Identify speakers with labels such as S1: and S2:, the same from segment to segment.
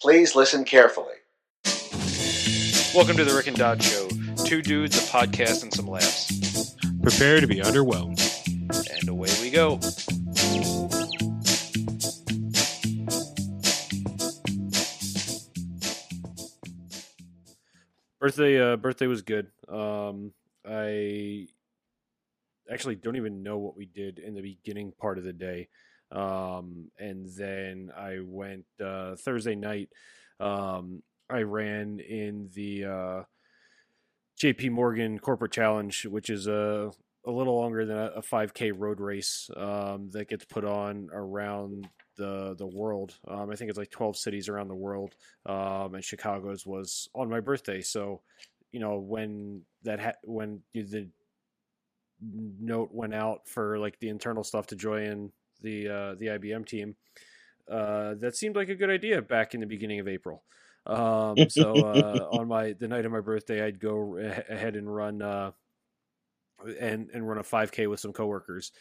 S1: Please listen carefully.
S2: Welcome to the Rick and Dodd Show. Two dudes, a podcast, and some laughs.
S3: Prepare to be underwhelmed.
S2: And away we go. Birthday, uh, birthday was good. Um, I actually don't even know what we did in the beginning part of the day. Um, and then I went uh, Thursday night. Um, I ran in the uh, JP Morgan Corporate Challenge, which is a a little longer than a, 5K road race um, that gets put on around the the world. Um, I think it's like 12 cities around the world, um, and Chicago's was on my birthday. So, you know, when that ha- when the note went out for like the internal stuff to join the uh, the IBM team, uh, that seemed like a good idea back in the beginning of April. Um, so uh, on my the night of my birthday, I'd go ahead and run uh, and and run a 5K with some coworkers.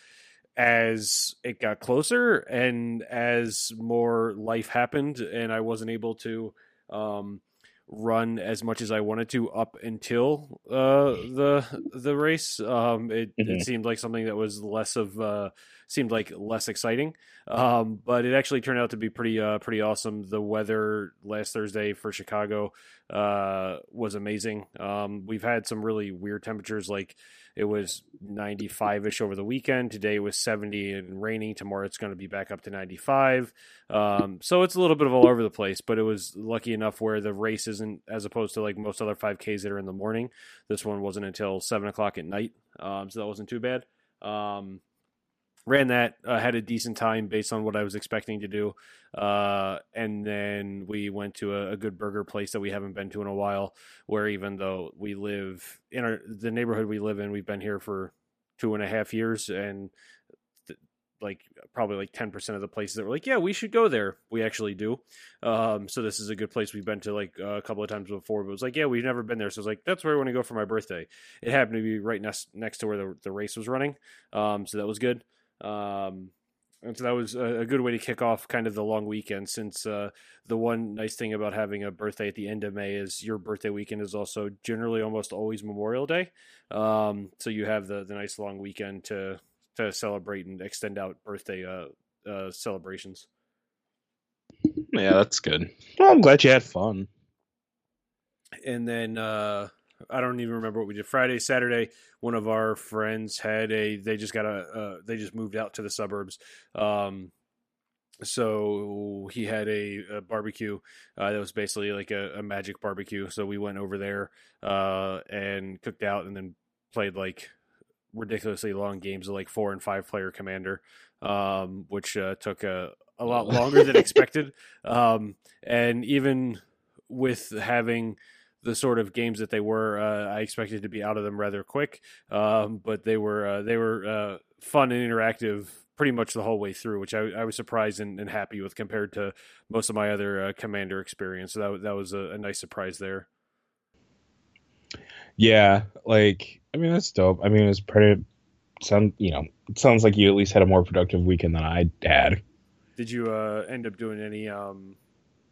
S2: As it got closer and as more life happened, and I wasn't able to um, run as much as I wanted to up until uh, the the race, um, it, mm-hmm. it seemed like something that was less of uh, seemed like less exciting. Um, but it actually turned out to be pretty uh, pretty awesome. The weather last Thursday for Chicago uh, was amazing. Um, we've had some really weird temperatures, like it was 95 ish over the weekend. Today was 70 and raining. Tomorrow it's going to be back up to 95. Um, so it's a little bit of all over the place, but it was lucky enough where the race isn't as opposed to like most other 5Ks that are in the morning. This one wasn't until seven o'clock at night, um, so that wasn't too bad. Um, ran that uh, had a decent time based on what i was expecting to do uh, and then we went to a, a, good burger place that we haven't been to in a while where even though we live in our the neighborhood we live in we've been here for two and a half years and th- like probably like 10% of the places that were like yeah we should go there we actually do. Um, so this is a good place. We've been to like uh, a couple of times before but it was like yeah we've never been there. So it's like that's where i want to go for my birthday. It happened to be right next next to where the, the race was running um, so that was good um, and so that was a, a, good way to kick off kind of the long weekend. Since uh, the one nice thing about having a birthday at the end of May is your birthday weekend is also generally almost always Memorial Day. Um, so you have the the nice long weekend to to celebrate and extend out birthday uh, uh, celebrations.
S3: Yeah, that's good. Well, I'm glad you had fun.
S2: And then uh, I don't even remember what we did. Friday, Saturday, one of our friends had a. They just got a. Uh, they just moved out to the suburbs. Um, so he had a, a barbecue uh, that was basically like a, a, magic barbecue. So we went over there uh, and cooked out, and then played like ridiculously long games of like four and five player commander, um, which uh, took a a lot longer than expected. Um, and even with having the sort of games that they were. Uh, I expected to be out of them rather quick, um, but they were uh, they were uh, fun and interactive pretty much the whole way through, which I, I was surprised and, and, happy with compared to most of my other uh, commander experience. So that that was a, a, nice surprise there.
S3: Yeah, like I mean that's dope. I mean it's pretty. Sound you know it sounds like you at least had a more productive weekend than I had.
S2: Did you uh, end up doing any? Um,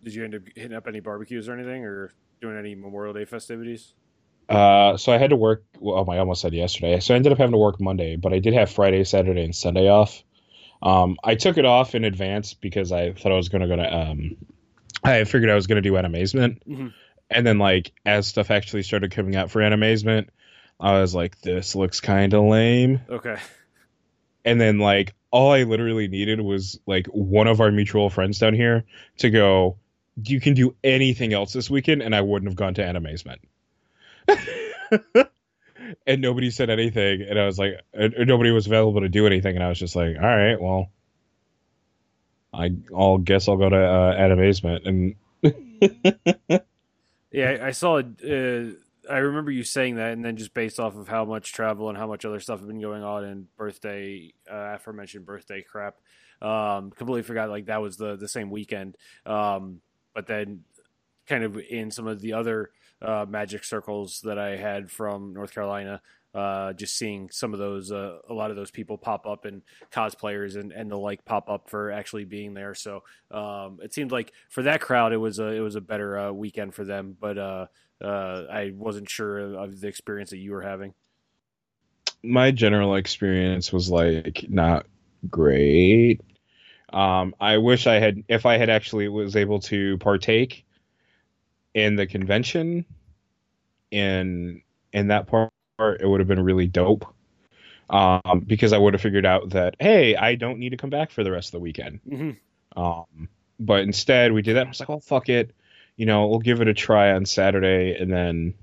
S2: did you end up hitting up any barbecues or anything, or doing any Memorial Day festivities?
S3: Uh, so I had to work. Well, I almost said yesterday. So I ended up having to work Monday, but I did have Friday, Saturday, and Sunday off. Um, I took it off in advance because I thought I was going to go to. Um, I figured I was going to do Animazement, mm-hmm. and then like as stuff actually started coming out for Animazement, I was like, "This looks kind of lame."
S2: Okay.
S3: And then like all I literally needed was like one of our mutual friends down here to go you can do anything else this weekend, and I wouldn't have gone to Animazement. and nobody said anything, and I was like, nobody was available to do anything, and I was just like, all right, well, I, I'll guess I'll go to uh, Animazement, and
S2: yeah, I saw. Uh, I remember you saying that, and then just based off of how much travel and how much other stuff had been going on, and birthday, uh, aforementioned birthday crap, um, completely forgot like that was the the same weekend. Um, but then kind of in some of the other uh, magic circles that I had from North Carolina. Uh, just seeing some of those, uh, a lot of those people pop up and cosplayers and, and the like pop up for actually being there. So um, it seemed like for that crowd, it was a it was a better uh, weekend for them. But uh, uh, I wasn't sure of the experience that you were having.
S3: My general experience was like not great. Um, I wish I had, if I had actually was able to partake in the convention in in that part it would have been really dope. Um, because I would have figured out that hey, I don't need to come back for the rest of the weekend.
S2: Mm-hmm.
S3: Um, but instead we did that. I was like, oh fuck it, you know, we'll give it a try on Saturday, and then,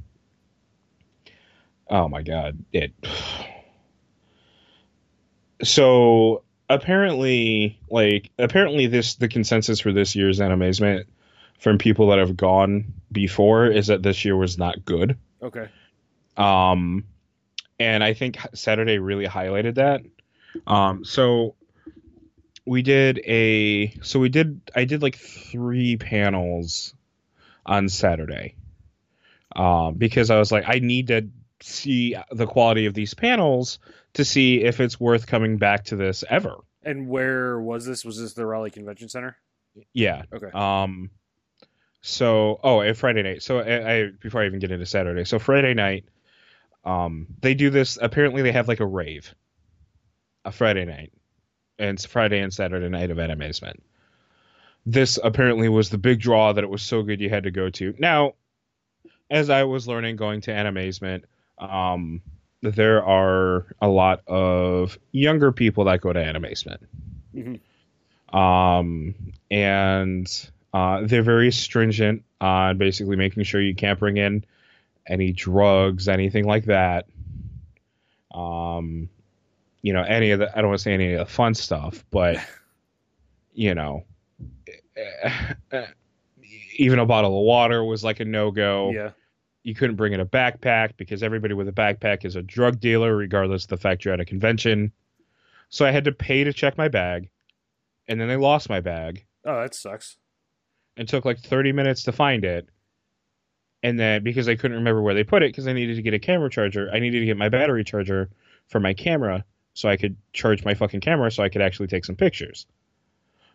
S3: oh my god, it. So apparently, like apparently, this the consensus for this year's Animazement from people that have gone before is that this year was not good.
S2: Okay.
S3: Um, and I think Saturday really highlighted that. Um, so we did a so we did I did like three panels on Saturday. Um, because I was like, I need to see the quality of these panels to see if it's worth coming back to this ever.
S2: And where was this? Was this the Raleigh Convention Center?
S3: Yeah.
S2: Okay.
S3: Um, so oh, and Friday night. So I, I before I even get into Saturday. So Friday night, um, they do this. Apparently, they have like a rave, a Friday night, and it's Friday and Saturday night of Animazement. This apparently was the big draw that it was so good you had to go to. Now, as I was learning going to Animazement, um, there are a lot of younger people that go to Animazement.
S2: Mm-hmm.
S3: Um, and uh, they're very stringent on basically making sure you can't bring in any drugs, anything like that. Um, you know, any of the, I don't want to say any of the fun stuff, but, you know, even a bottle of water was like a no go.
S2: Yeah.
S3: You couldn't bring in a backpack because everybody with a backpack is a drug dealer, regardless of the fact you're at a convention. So I had to pay to check my bag, and then they lost my bag.
S2: Oh, that sucks.
S3: And took like 30 minutes to find it. And then because I couldn't remember where they put it, because I needed to get a camera charger, I needed to get my battery charger for my camera so I could charge my fucking camera so I could actually take some pictures.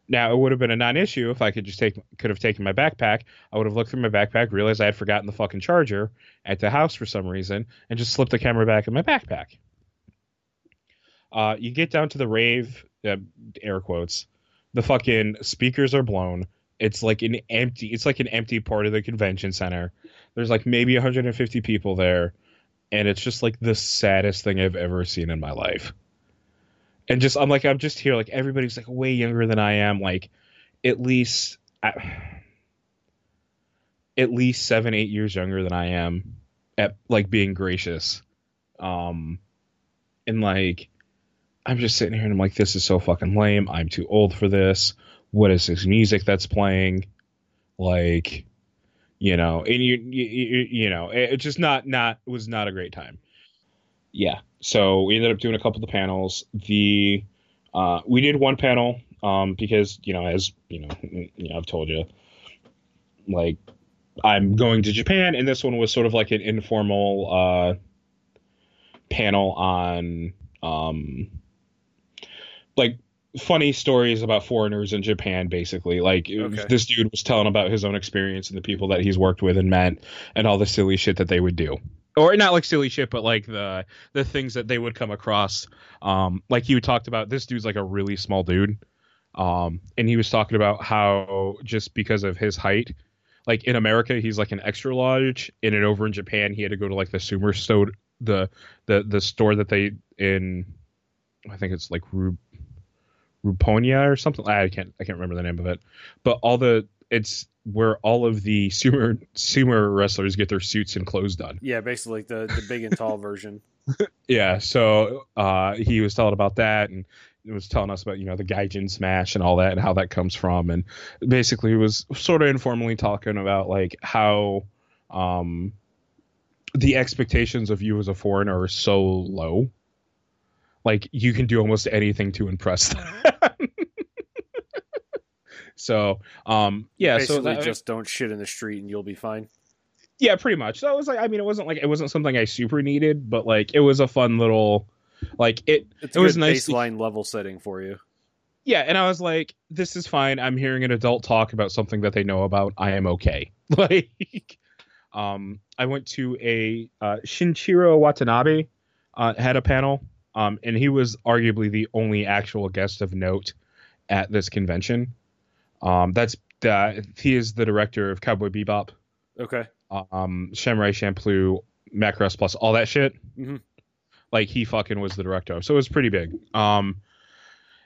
S3: Now it would have been a non-issue if I could just take could have taken my backpack. I would have looked through my backpack, realized I had forgotten the fucking charger at the house for some reason, and just slipped the camera back in my backpack. Uh, you get down to the rave, uh, air quotes. The fucking speakers are blown. It's like an empty. It's like an empty part of the convention center. There's like maybe 150 people there, and it's just like the saddest thing I've ever seen in my life and just I'm like I'm just here like everybody's like way younger than I am like at least at, least 7 8 years younger than I am at like being gracious. Um and like I'm just sitting here and I'm like this is so fucking lame. I'm too old for this. What is this music that's playing? Like you know and you you, you know it's just not not it was not a great time yeah so we ended up doing a couple of the panels. The uh, we did one panel um, because you know, as you know, you know, I've told you, like I'm going to Japan, and this one was sort of like an informal uh, panel on um, like funny stories about foreigners in Japan, basically. Like
S2: Okay.
S3: this dude was telling about his own experience and the people that he's worked with and met, and all the silly shit that they would do, or not like silly shit, but like the the things that they would come across. Um, like you talked about, this dude's like a really small dude, um, and he was talking about how just because of his height. Like in America, he's like an extra large, and then over in Japan, he had to go to like the sumer store, the the the store that they in, I think it's like Ruponia or something. I can't I can't remember the name of it. But all the it's where all of the sumo sumo wrestlers get their suits and clothes done.
S2: Yeah, basically like the the big and tall version.
S3: Yeah, so uh, he was telling about that and was telling us about you know the Gaijin Smash and all that and how that comes from and basically was sort of informally talking about like how um, the expectations of you as a foreigner are so low. Like you can do almost anything to impress them. so um yeah
S2: Basically,
S3: so that,
S2: just don't shit in the street and you'll be fine.
S3: yeah pretty much. So it was like i mean it wasn't like it wasn't something i super needed but like it was a fun little like it
S2: It's
S3: It
S2: a
S3: was nice
S2: baseline level setting for you.
S3: yeah and i was like this is fine. I'm hearing an adult talk about something that they know about. I am okay. Like um i went to a uh shinichiro watanabe uh had a panel um and he was arguably the only actual guest of note at this convention um that's uh, he is the director of cowboy bebop.
S2: Okay.
S3: um samurai champloo macross plus all that shit.
S2: Mhm.
S3: like he fucking was the director so it was pretty big. Um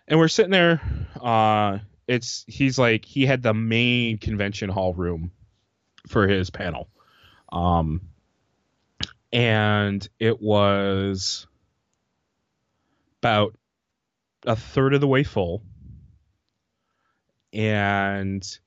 S3: and we're sitting there uh it's he's like he had the main convention hall room for his panel. Um and it was about a third of the way full and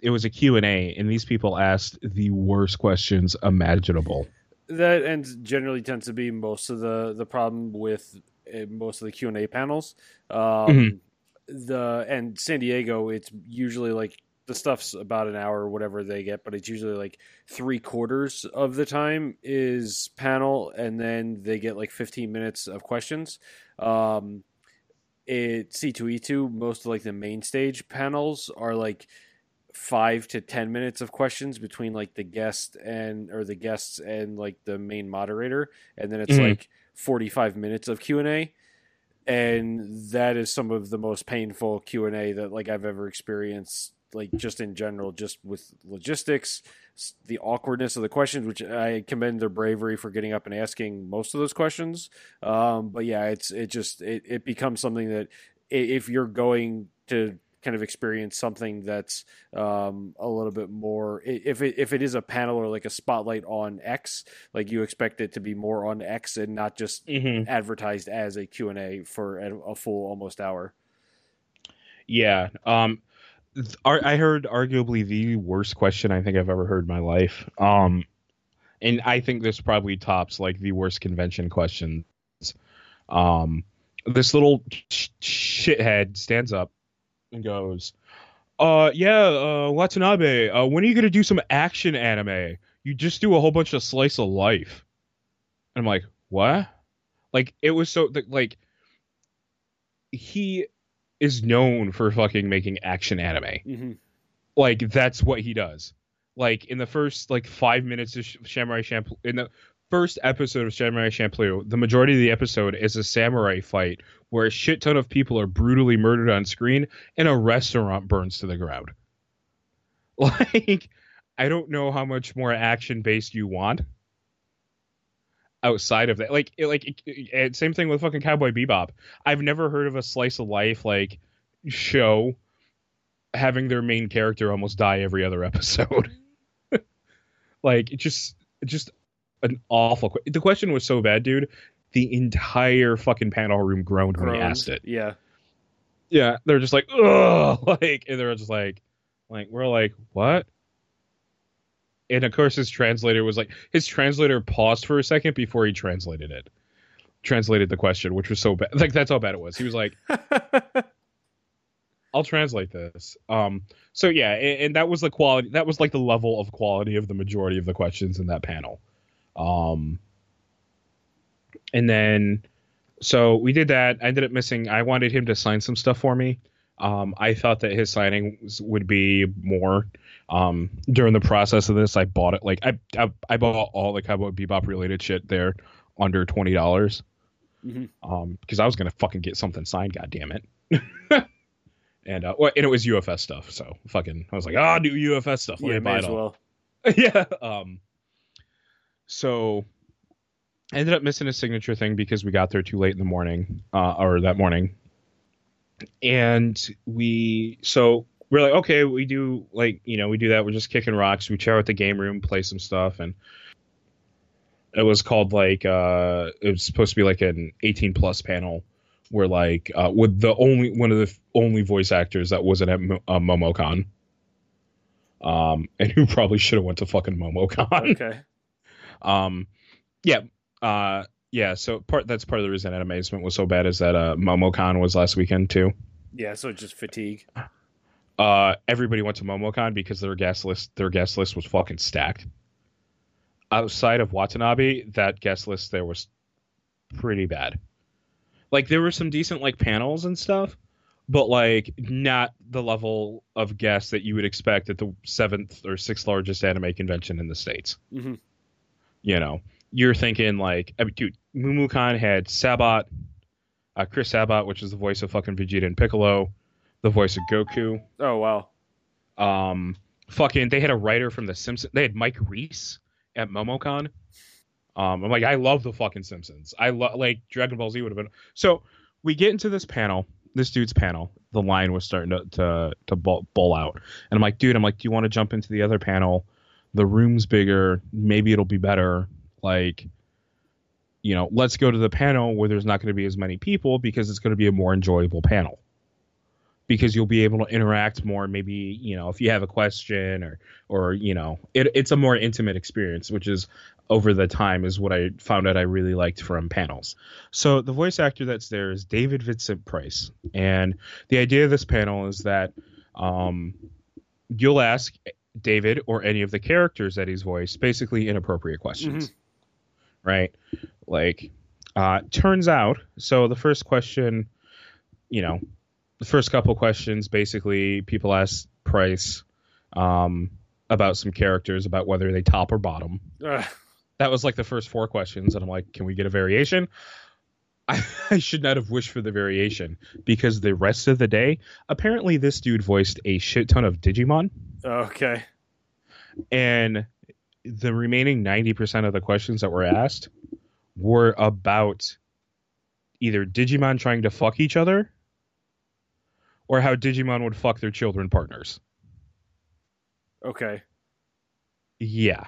S3: it was a q&a and these people asked the worst questions imaginable
S2: That and generally tends to be most of the the problem with uh, most of the Q and A panels. Um,
S3: Mhm.
S2: The and San Diego, it's usually like the stuff's about an hour or whatever they get, but it's usually like three quarters of the time is panel, and then they get like fifteen minutes of questions. Um, it C two E two, most of like the main stage panels are like five to ten minutes of questions between like the guest and or the guests and like the main moderator and then it's
S3: Mhm.
S2: like 45 minutes of q&a and that is some of the most painful q&a that like i've ever experienced like just in general just with logistics the awkwardness of the questions which i commend their bravery for getting up and asking most of those questions um, but yeah it's it just it, it becomes something that if you're going to kind of experience something that's um, a little bit more if it if it is a panel or like a spotlight on X, like you expect it to be more on X and not just
S3: mm-hmm.
S2: advertised as a Q&A for a, a full almost hour.
S3: Yeah. Um, I heard arguably the worst question I think I've ever heard in my life. Um, and I think this probably tops like the worst convention questions. Um, this little sh- shithead stands up and goes, "Uh, yeah, uh, Watanabe, uh, when are you gonna do some action anime? You just do a whole bunch of slice of life." And I'm like, "What?" Like it was so like he is known for fucking making action anime.
S2: Mm-hmm.
S3: Like that's what he does. Like in the first like five minutes of Samurai Champloo, in the first episode of Samurai Champloo, the majority of the episode is a samurai fight where a shit ton of people are brutally murdered on screen and a restaurant burns to the ground. Like I don't know how much more action based you want outside of that. Like it, like it, it- same thing with fucking Cowboy Bebop. I've never heard of a slice of life like show having their main character almost die every other episode. like it just just an awful. que- The question was so bad, dude. The entire fucking panel room groaned when he asked it.
S2: Yeah.
S3: Yeah, they're just like, ugh, like, and they're just like, like we're like, what? And of course, his translator was like, his translator paused for a second before he translated it, translated the question, which was so bad. Like that's how bad it was. He was like, I'll translate this. Um, so yeah, and, and that was the quality. That was like the level of quality of the majority of the questions in that panel. Um, and then, so we did that. I ended up missing. I wanted him to sign some stuff for me. Um, I thought that his signings would be more. Um, during the process of this, I bought it. Like I, I, I bought all the Cowboy Bebop related shit there under twenty dollars.
S2: Mhm.
S3: Um, because I was gonna fucking get something signed. God damn it. and uh, well, and it was UFS stuff. So fucking, I was like, oh, I'll do UFS stuff. Let
S2: yeah,
S3: buy
S2: may
S3: it
S2: as
S3: all.
S2: well.
S3: yeah. Um. So, I ended up missing a signature thing because we got there too late in the morning, uh, or that morning, and we so we're like, okay, we do like you know we do that. We're just kicking rocks. We chair at the game room, play some stuff, and it was called like uh it was supposed to be like an 18 plus panel where like uh with the only one of the only voice actors that wasn't at Mo- uh, MomoCon um and who probably should have went to fucking MomoCon
S2: Okay.
S3: um yeah uh yeah so part that's part of the reason amazement was so bad is that uh MomoCon was last weekend too
S2: Yeah, so just fatigue.
S3: uh, everybody went to MomoCon because their guest list their guest list was fucking stacked. Outside of Watanabe, that guest list there was pretty bad. Like there were some decent like panels and stuff, but like not the level of guests that you would expect at the seventh or sixth largest anime convention in the states.
S2: Mm-hmm.
S3: You know, you're thinking like, I mean, dude, MomoCon had Sabat, uh, Chris Sabat, which is the voice of fucking Vegeta and Piccolo, the voice of Goku.
S2: Oh wow.
S3: Um, fucking, they had a writer from The Simpsons. They had Mike Reiss at MomoCon. Um, I'm like, I love the fucking Simpsons. I love like Dragon Ball Z would have been. So we get into this panel, this dude's panel. The line was starting to to, to bull, bull out, and I'm like, dude, I'm like, do you want to jump into the other panel? The room's bigger. Maybe it'll be better. Like, you know, let's go to the panel where there's not going to be as many people because it's going to be a more enjoyable panel. Because you'll be able to interact more maybe you know if you have a question or or you know it, it's a more intimate experience which is over the time is what i found out i really liked from panels. So the voice actor that's there is david vincent price. And the idea of this panel is that um, you'll ask david or any of the characters that he's voiced basically inappropriate questions right like uh, turns out so the first question you know the first couple questions basically people ask price um, about some characters about whether they top or bottom
S2: Ugh.
S3: that was like the first four questions and i'm like can we get a variation I, I should not have wished for the variation because the rest of the day apparently this dude voiced a shit ton of digimon
S2: okay.
S3: and the remaining 90% of the questions that were asked were about either digimon trying to fuck each other or how digimon would fuck their children partners
S2: Okay.
S3: Yeah.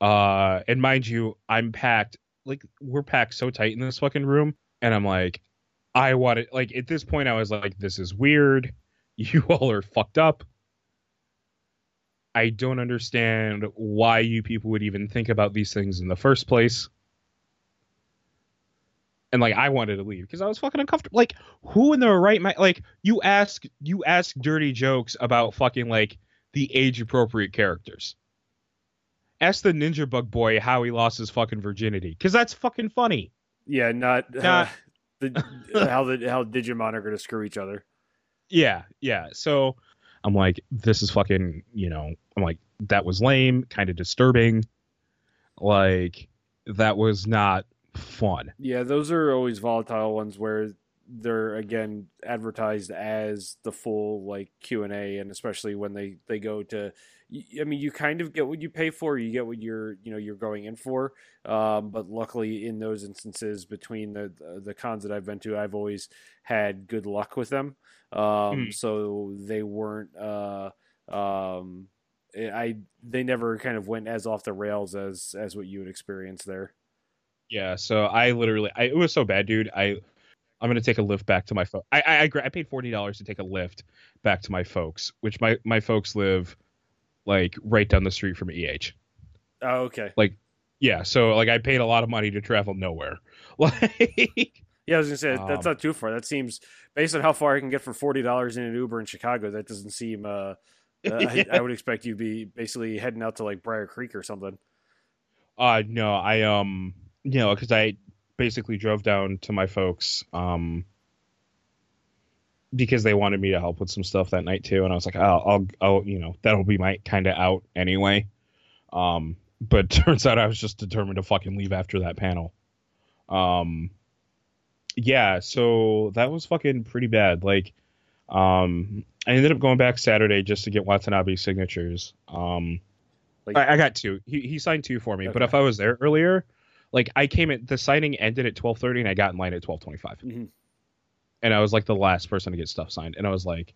S3: Uh and mind you, I'm packed like we're packed so tight in this fucking room and I'm like I want it like at this point I was like this is weird. You all are fucked up. I don't understand why you people would even think about these things in the first place. And like I wanted to leave because I was fucking uncomfortable. Like who in their right mind like you ask you ask dirty jokes about fucking like the age appropriate characters. Ask the Ninja Bug boy how he lost his fucking virginity because that's fucking funny.
S2: Yeah, not,
S3: Not-
S2: uh, the how the how Digimon are going to screw each other.
S3: Yeah, yeah. So I'm like, this is fucking, you know, I'm like, that was lame, kind of disturbing. Like, that was not fun.
S2: Yeah, those are always volatile ones where they're again advertised as the full like Q and A, and especially when they they go to. I mean, you kind of get what you pay for. You get what you're you know you're going in for. Um, but luckily, in those instances, between the the cons that I've been to, I've always had good luck with them. Um,
S3: Mm.
S2: so they weren't. Uh, um, I they never kind of went as off the rails as as what you would experience there.
S3: Yeah. So I literally, I, it was so bad, dude. I, I'm gonna take a Lyft back to my folks. I, I, I, I paid forty dollars to take a Lyft back to my folks, which my my folks live like right down the street from EH.
S2: Oh, okay.
S3: Like, yeah. So like I paid a lot of money to travel nowhere. Like.
S2: Yeah, I was gonna say that's
S3: Um,
S2: not too far. That seems based on how far I can get for forty dollars in an Uber in Chicago. That doesn't seem. Uh, uh, I, I would expect you be basically heading out to like Brier Creek or something.
S3: Uh no, I um you know, because I basically drove down to my folks um because they wanted me to help with some stuff that night too, and I was like, oh, I'll I'll you know that'll be my kind of out anyway. Um, but turns out I was just determined to fucking leave after that panel. Um, yeah, so that was fucking pretty bad. Like, um, I ended up going back Saturday just to get Watanabe signatures. Um,
S2: Like-
S3: I, I got two. He he signed two for me. But if I was there earlier, like I came at the signing ended at twelve thirty, and I got in line at twelve twenty five,
S2: Mhm.
S3: And I was like the last person to get stuff signed, and I was like.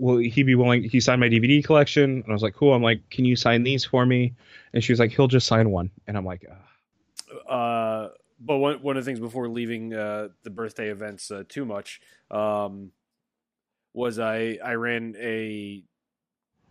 S3: Will he be willing? He signed my DVD collection, and I was like, "Cool." I'm like, "Can you sign these for me?" And she was like, "He'll just sign one," and I'm like, Ugh.
S2: Uh, but one one of the things before leaving uh, the birthday events uh, too much um, was I I ran a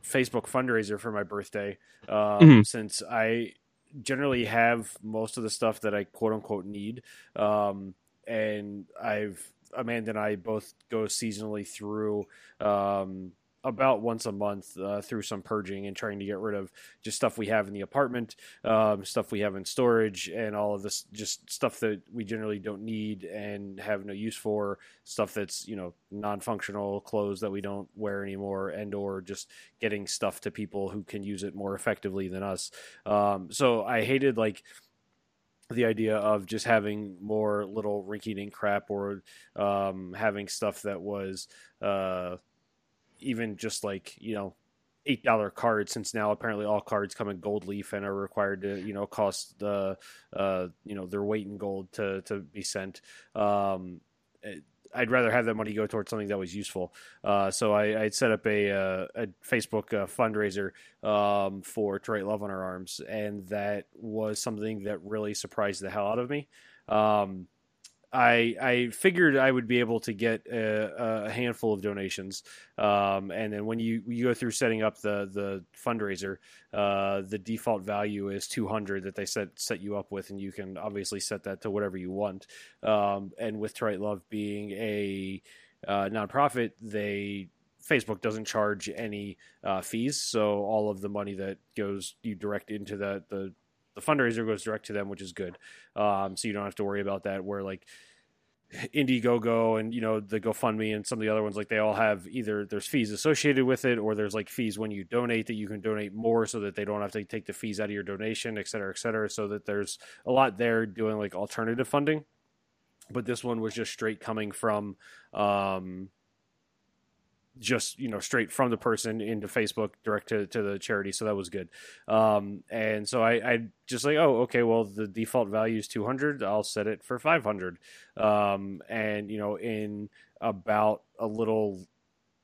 S2: Facebook fundraiser for my birthday um,
S3: Mhm.
S2: since I generally have most of the stuff that I quote unquote need. Um, and I've Amanda and I both go seasonally through um, about once a month uh, through some purging and trying to get rid of just stuff we have in the apartment, um, stuff we have in storage, and all of this just stuff that we generally don't need and have no use for. Stuff that's you know non-functional clothes that we don't wear anymore, and or just getting stuff to people who can use it more effectively than us. Um, so I hated like the idea of just having more little rinky dink crap or um, having stuff that was uh, even just like you know eight dollar cards since now apparently all cards come in gold leaf and are required to you know cost the uh, you know their weight in gold to to be sent. Um, I'd rather have that money go towards something that was useful. Uh, so I, I'd set up a, uh, a Facebook uh, fundraiser um, for Write Love on Her Arms, and that was something that really surprised the hell out of me. Um, I I figured I would be able to get a, a handful of donations, um, and then when you you go through setting up the the fundraiser, uh, the default value is two hundred that they set set you up with, and you can obviously set that to whatever you want. Um, and with Trite Love being a uh, nonprofit, they Facebook doesn't charge any uh, fees, so all of the money that goes you direct into the the the fundraiser goes direct to them, which is good. Um, so you don't have to worry about that. Where like Indiegogo and you know the GoFundMe and some of the other ones, like they all have either there's fees associated with it, or there's like fees when you donate that you can donate more, so that they don't have to take the fees out of your donation, et cetera, et cetera. So that there's a lot there doing like alternative funding. But this one was just straight coming from um, just you know straight from the person into Facebook direct to, to the charity. So that was good. Um, and so I, I just like, oh, okay, well the default value is 200. I'll set it for 500. Um, and you know, in about a little,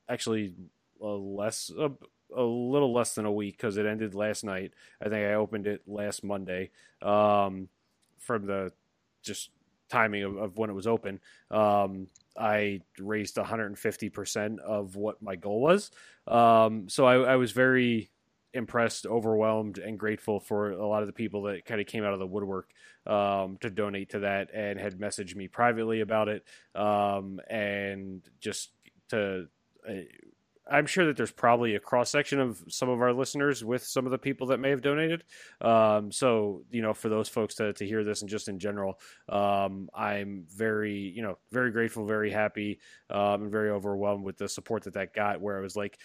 S2: actually less, a, a, little less than a week because it ended last night. I think I opened it last Monday. Um, from the just timing of, of when it was open. Um, I raised 150% of what my goal was. Um, so I, I, was very impressed, overwhelmed, and grateful for a lot of the people that kind of came out of the woodwork um, to donate to that and had messaged me privately about it um, and just to. Uh, I'm sure that there's probably a cross section of some of our listeners with some of the people that may have donated. Um, so, you know, for those folks to, to hear this and just in general, um, I'm very, you know, very grateful, very happy, um, and very overwhelmed with the support that that got. Where I was like,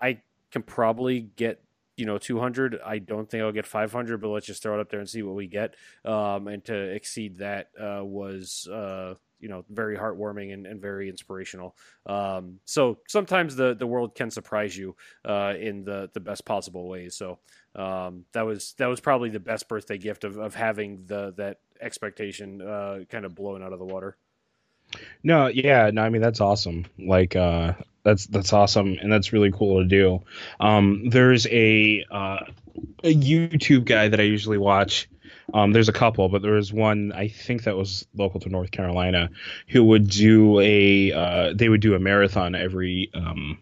S2: I can probably get you know 200 i don't think i'll get 500 but let's just throw it up there and see what we get um, and to exceed that uh, was uh, you know very heartwarming and, and very inspirational. Um, so sometimes the the world can surprise you uh, in the the best possible ways. So um, that was that was probably the best birthday gift of, of having the that expectation uh, kind of blown out of the water.
S3: No, yeah, no, I mean that's awesome. Like uh, that's that's awesome, and that's really cool to do. Um, there's a uh, a YouTube guy that I usually watch um, there's a couple, but there was one I think that was local to North Carolina who would do a uh, they would do a marathon every um,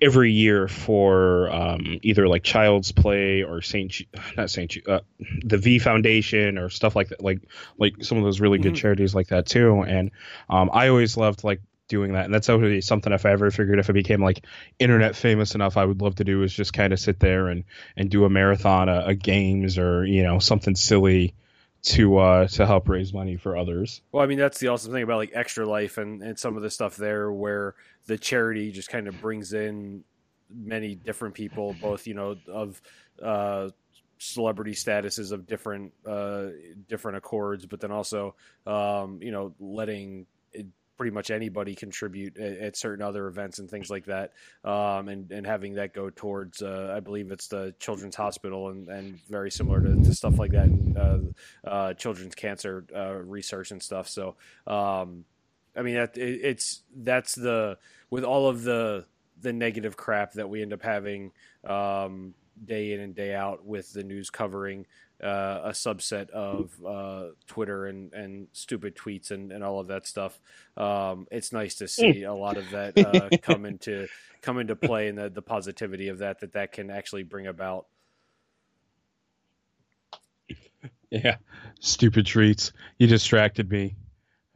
S3: every year for um, either like Child's Play or Saint not Saint uh, the V Foundation or stuff like that, like like some of those really good mm-hmm. charities like that too. And um, I always loved like doing that. And that's always something if I ever figured if I became like internet famous enough, I would love to do is just kind of sit there and, and do a marathon of, of games or, you know, something silly to uh to help raise money for others.
S2: Well, I mean that's the awesome thing about like Extra Life and, and some of the stuff there where the charity just kind of brings in many different people, both, you know, of uh celebrity statuses of different uh different accords, but then also um, you know, letting pretty much anybody contribute at, at, certain other events and things like that, um, and and having that go towards uh, I believe it's the Children's Hospital and, and very similar to, to stuff like that, uh, uh, children's cancer uh, research and stuff. So um, I mean that it, it's that's the with all of the the negative crap that we end up having um, day in and day out with the news covering uh, a subset of uh, Twitter and, and stupid tweets and, and all of that stuff. Um, it's nice to see a lot of that uh, come into come into play and the, the positivity of that that that can actually bring about.
S3: Yeah, stupid tweets. You distracted me.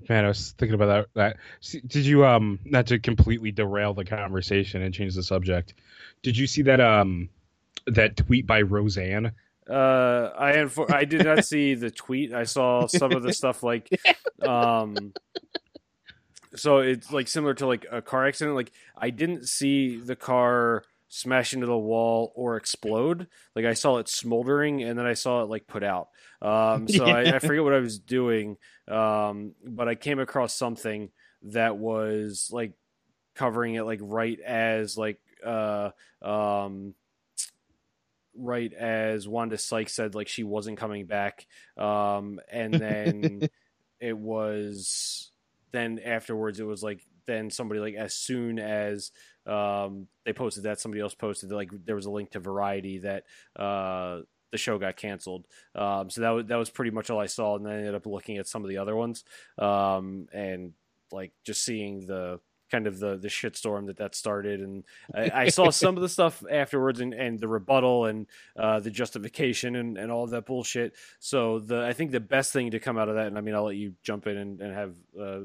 S3: Man, I was thinking about that. That did you um not to completely derail the conversation and change the subject? Did you see that um that tweet by Roseanne?
S2: Uh, I I did not see the tweet. I saw some of the stuff like, um, so it's like similar to like a car accident. Like I didn't see the car smash into the wall or explode. Like I saw it smoldering and then I saw it like put out. Um, so yeah. I, I, forget what I was doing, um, but I came across something that was like covering it like right as like uh, um, right as Wanda Sykes said like she wasn't coming back, um, and then it was then afterwards it was like then somebody like as soon as um, they posted that somebody else posted like there was a link to Variety that uh, the show got canceled. Um, so that was that was pretty much all I saw, and then I ended up looking at some of the other ones um, and like just seeing the kind of the the shitstorm that that started. And I, I saw some of the stuff afterwards and, and the rebuttal and uh, the justification and, and all of that bullshit. So the I think the best thing to come out of that and I mean I'll let you jump in and, and have uh,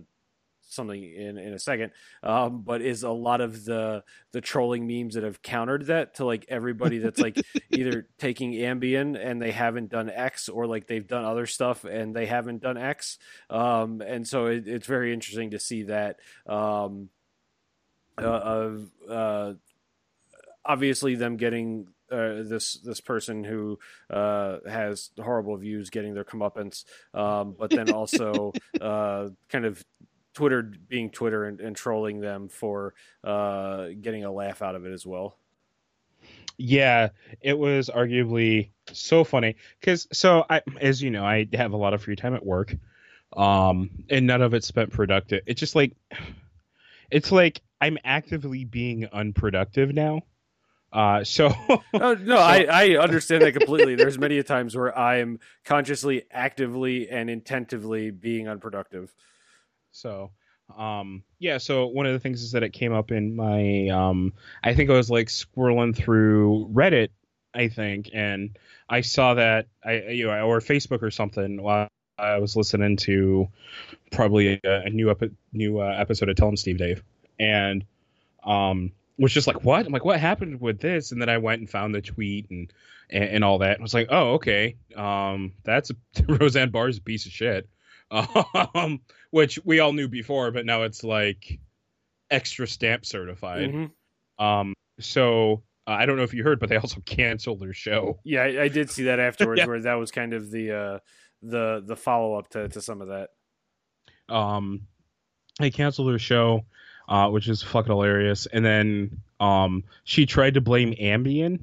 S2: something in in a second. Um, but is a lot of the the trolling memes that have countered that to like everybody that's like either taking ambien and they haven't done x or like they've done other stuff and they haven't done x. Um, and so it, it's very interesting to see that um, uh, of uh, obviously them getting uh, this this person who uh, has horrible views getting their comeuppance, um, but then also uh, kind of Twitter being Twitter and, and trolling them for uh, getting a laugh out of it as well.
S3: Yeah, it was arguably so funny because so I, as you know, I have a lot of free time at work, um, and none of it spent productive. It's just like, it's like I'm actively being unproductive now. Uh, so
S2: oh, no, so, I, I understand that completely. There's many a times where I am consciously, actively, and intentively being unproductive.
S3: So, um, yeah. So one of the things is that it came up in my, um, I think I was like scrolling through Reddit, I think, and I saw that I, you know, or Facebook or something while I was listening to probably a, a new epi- new uh, episode of Tell Tell 'em Steve-Dave, and um, was just like, what? I'm like, what happened with this? And then I went and found the tweet and and, and all that. I was like, oh, okay, um, that's a, Roseanne Barr's a piece of shit um, which we all knew before, but now it's like extra stamp certified. Mm-hmm. Um, so uh, I don't know if you heard, but they also canceled their show.
S2: Yeah, I, I did see that afterwards, yeah. where that was kind of the uh, the the follow up to to some of that.
S3: Um, they canceled their show, uh, which is fucking hilarious. And then um, she tried to blame Ambien.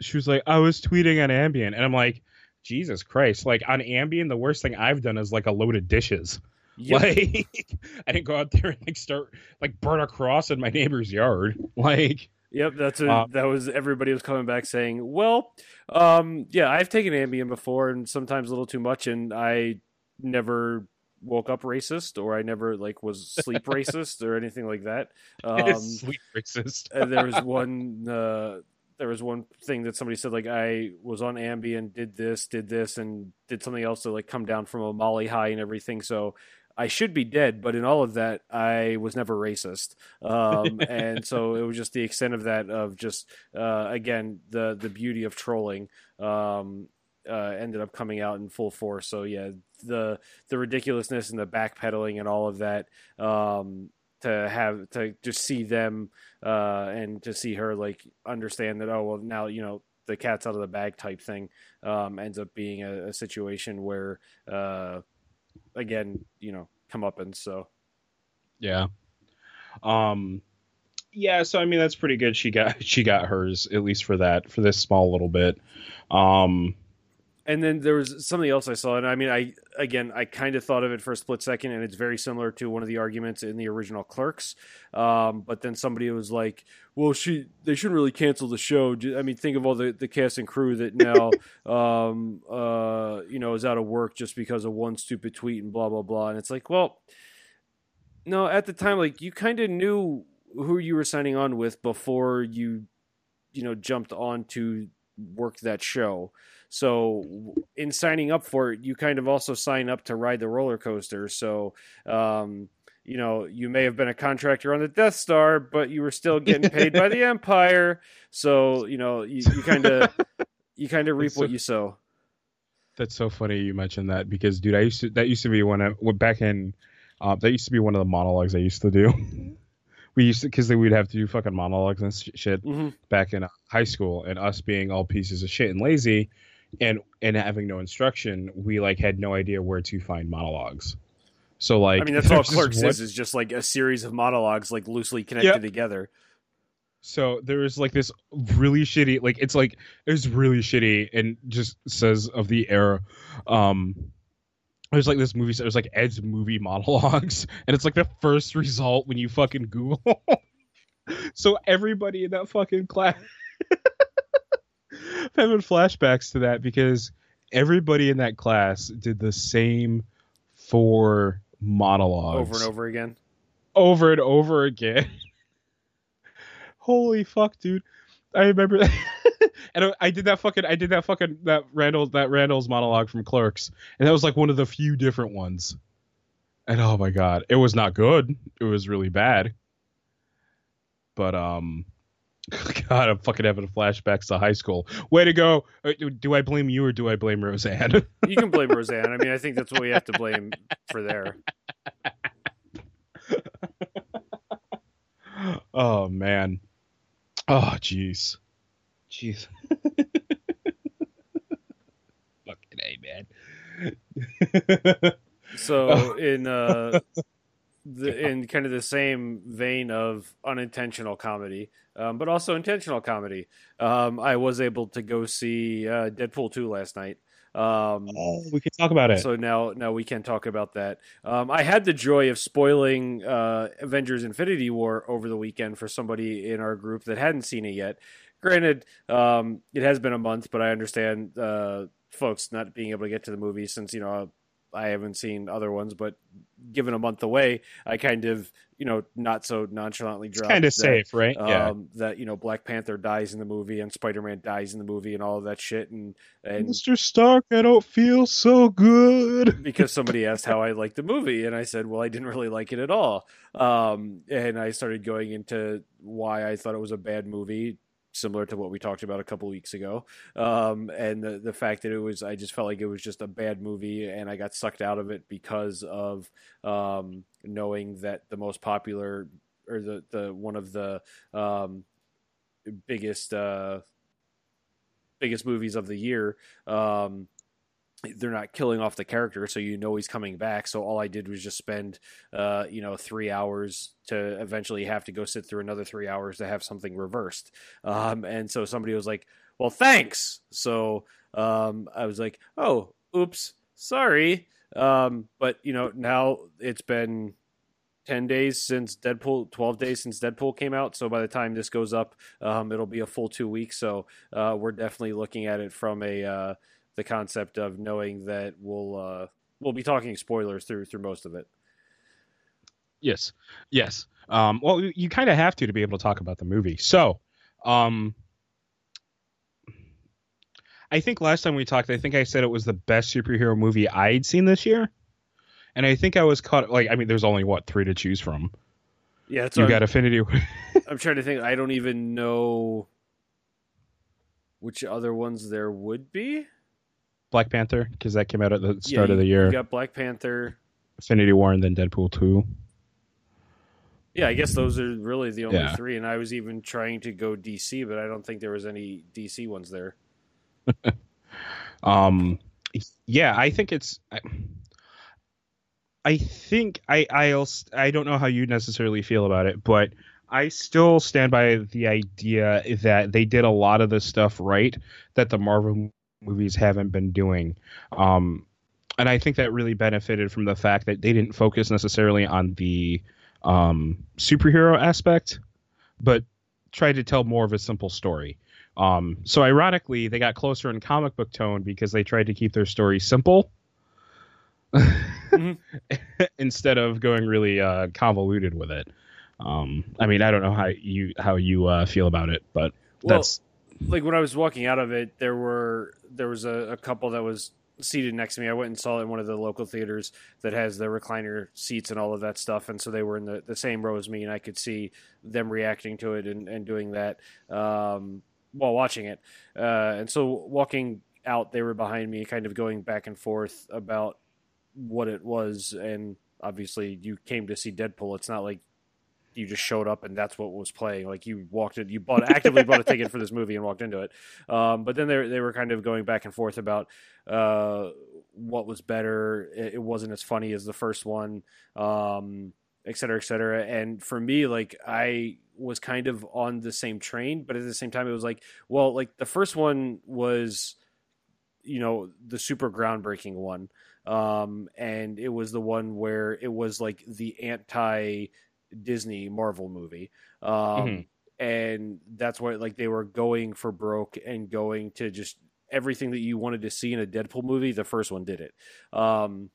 S3: She was like, "I was tweeting on Ambien," and I'm like, Jesus Christ. Like on Ambien, the worst thing I've done is like a load of dishes. Yep. Like I didn't go out there and like start like burn a cross in my neighbor's yard. Like
S2: Yep, that's a, uh, that was everybody was coming back saying, "Well, um, yeah, I've taken Ambien before, and sometimes a little too much, and I never woke up racist, or I never like was sleep racist, or anything like that."
S3: Um, sleep racist.
S2: there was one uh, there was one thing that somebody said like I was on Ambien, did this, did this, and did something else to like come down from a Molly high and everything. So I should be dead, but in all of that, I was never racist, um, and so it was just the extent of that of just uh, again the the beauty of trolling um, uh, ended up coming out in full force. So yeah, the the ridiculousness and the backpedaling and all of that um, to have to just see them uh, and to see her like understand that oh well now you know the cat's out of the bag type thing um, ends up being a, a situation where uh, again you know come up and so.
S3: Yeah. Um yeah so i mean that's pretty good she got she got hers at least for that for this small little bit. Um
S2: and then there was something else I saw, and I mean, I again, I kind of thought of it for a split second, and it's very similar to one of the arguments in the original Clerks. Um, but then somebody was like, "Well, she they shouldn't really cancel the show." I mean, think of all the, the cast and crew that now, um, uh, you know, is out of work just because of one stupid tweet and blah blah blah. And it's like, well, no, at the time, like you kind of knew who you were signing on with before you, you know, jumped onto work that show. So in signing up for it, you kind of also sign up to ride the roller coaster. So um, you know, you may have been a contractor on the Death Star, but you were still getting paid by the Empire. So you know, you kind of you kind of reap
S3: so,
S2: what you sow.
S3: That's so funny you mentioned that because, dude, I used to that used to be one of back in uh, that used to be one of the monologues I used to do. we used to because we'd have to do fucking monologues and shit
S2: mm-hmm.
S3: back in high school, and us being all pieces of shit and lazy, and and having no instruction, we like had no idea where to find monologues. So like,
S2: I mean, that's all Clerks is is just like a series of monologues, like loosely connected yep. together.
S3: So there is like this really shitty, like it's like it's really shitty and just says of the era. Um, there's like this movie. There's like Ed's movie monologues, and it's like the first result when you fucking Google. so everybody in that fucking class having flashbacks to that because everybody in that class did the same four monologues
S2: over and over again.
S3: Over and over again. Holy fuck, dude! I remember, that. and I did that fucking, I did that fucking that Randall that Randall's monologue from Clerks, and that was like one of the few different ones. And oh my god, it was not good. It was really bad. But um, God, I'm fucking having flashbacks to high school. Way to go! Uh, do I blame you or do I blame Roseanne?
S2: you can blame Roseanne. I mean, I think that's what we have to blame for there.
S3: oh man. Oh jeez. Jeez. fucking a
S2: man. so in uh the, in kind of the same vein of unintentional comedy, um, but also intentional comedy. Um, I was able to go see uh, Deadpool two last night. Um,
S3: oh, we can talk about it.
S2: So now, now we can talk about that. Um, I had the joy of spoiling uh, Avengers: Infinity War over the weekend for somebody in our group that hadn't seen it yet. Granted, um, it has been a month, but I understand uh, folks not being able to get to the movie since you know I haven't seen other ones, but given a month away, I kind of, you know, not so nonchalantly dropped.
S3: Kind of safe, right?
S2: Um, yeah. That you know, Black Panther dies in the movie and Spider Man dies in the movie and all of that shit. And and
S3: Mr. Stark, I don't feel so good
S2: because somebody asked how I liked the movie, and I said, well, I didn't really like it at all. Um, and I started going into why I thought it was a bad movie similar to what we talked about a couple weeks ago. Um, and the the fact that it was, I just felt like it was just a bad movie, and I got sucked out of it because of um, knowing that the most popular or the the one of the um, biggest uh, biggest movies of the year um, they're not killing off the character, so you know he's coming back. So all I did was just spend, uh, you know, three hours to eventually have to go sit through another three hours to have something reversed. Um, and so somebody was like, "Well, thanks." So um, I was like, "Oh, oops, sorry." Um, but you know, now it's been 10 days since Deadpool, 12 days since Deadpool came out. So by the time this goes up, um, it'll be a full two weeks. So uh, we're definitely looking at it from a uh, the concept of knowing that we'll uh, we'll be talking spoilers through through most of it.
S3: Yes, yes. Um, well, you kind of have to to be able to talk about the movie. So, um, I think last time we talked, I think I said it was the best superhero movie I'd seen this year, and I think I was caught. Like, I mean, there's only what three to choose from.
S2: Yeah,
S3: you got Infinity.
S2: I'm trying to think. I don't even know which other ones there would be.
S3: Black Panther because that came out at the start yeah, of the year.
S2: You got Black Panther,
S3: Infinity War, and then Deadpool two.
S2: Yeah, I guess those are really the only yeah. three. And I was even trying to go DC, but I don't think there was any DC ones there.
S3: um, yeah, I think it's. I, I think I I'll I don't know how you necessarily feel about it, but I still stand by the idea that they did a lot of the stuff right that the Marvel movies haven't been doing. Um, and I think that really benefited from the fact that they didn't focus necessarily on the um, superhero aspect, but tried to tell more of a simple story. Um, so ironically, they got closer in comic book tone because they tried to keep their story simple mm-hmm. instead of going really uh, convoluted with it. Um, I mean, I don't know how you how you uh, feel about it, but well, that's
S2: like when I was walking out of it, there were there was a, a couple that was seated next to me. I went and saw it in one of the local theaters that has the recliner seats and all of that stuff. And so they were in the, the same row as me, and I could see them reacting to it and, and doing that um, while watching it. Uh, and so walking out, they were behind me, kind of going back and forth about what it was. And obviously, you came to see Deadpool. It's not like you just showed up and that's what was playing. Like you walked in, you bought actively bought a ticket for this movie and walked into it. Um, but then they they were kind of going back and forth about uh, what was better. It, it, wasn't as funny as the first one, um, et cetera, et cetera. And for me, like I was kind of on the same train, but at the same time, it was like, well, like the first one was, you know, the super groundbreaking one. Um, and it was the one where it was like the anti Disney Marvel movie. Um, mm-hmm. And that's why, like, they were going for broke and going to just everything that you wanted to see in a Deadpool movie. The first one did it. Um,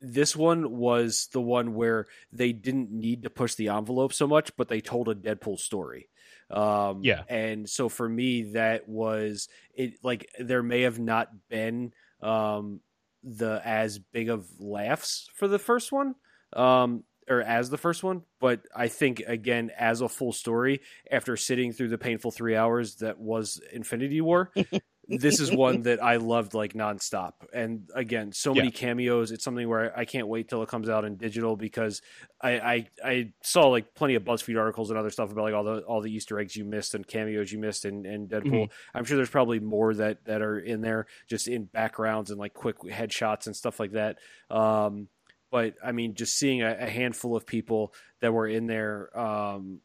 S2: this one was the one where they didn't need to push the envelope so much, but they told a Deadpool story. Um,
S3: yeah.
S2: And so for me, that was it. Like, there may have not been um, the as big of laughs for the first one. Um, or as the first one, but I think again as a full story after sitting through the painful three hours that was Infinity War. this is one that I loved like nonstop, and again, so many yeah. cameos. It's something where I can't wait till it comes out in digital because I, I, I saw like plenty of BuzzFeed articles and other stuff about like all the all the Easter eggs you missed and cameos you missed in, in Deadpool. Mm-hmm. I'm sure there's probably more that that are in there just in backgrounds and like quick headshots and stuff like that. Um, but I mean, just seeing a, a handful of people that were in there um,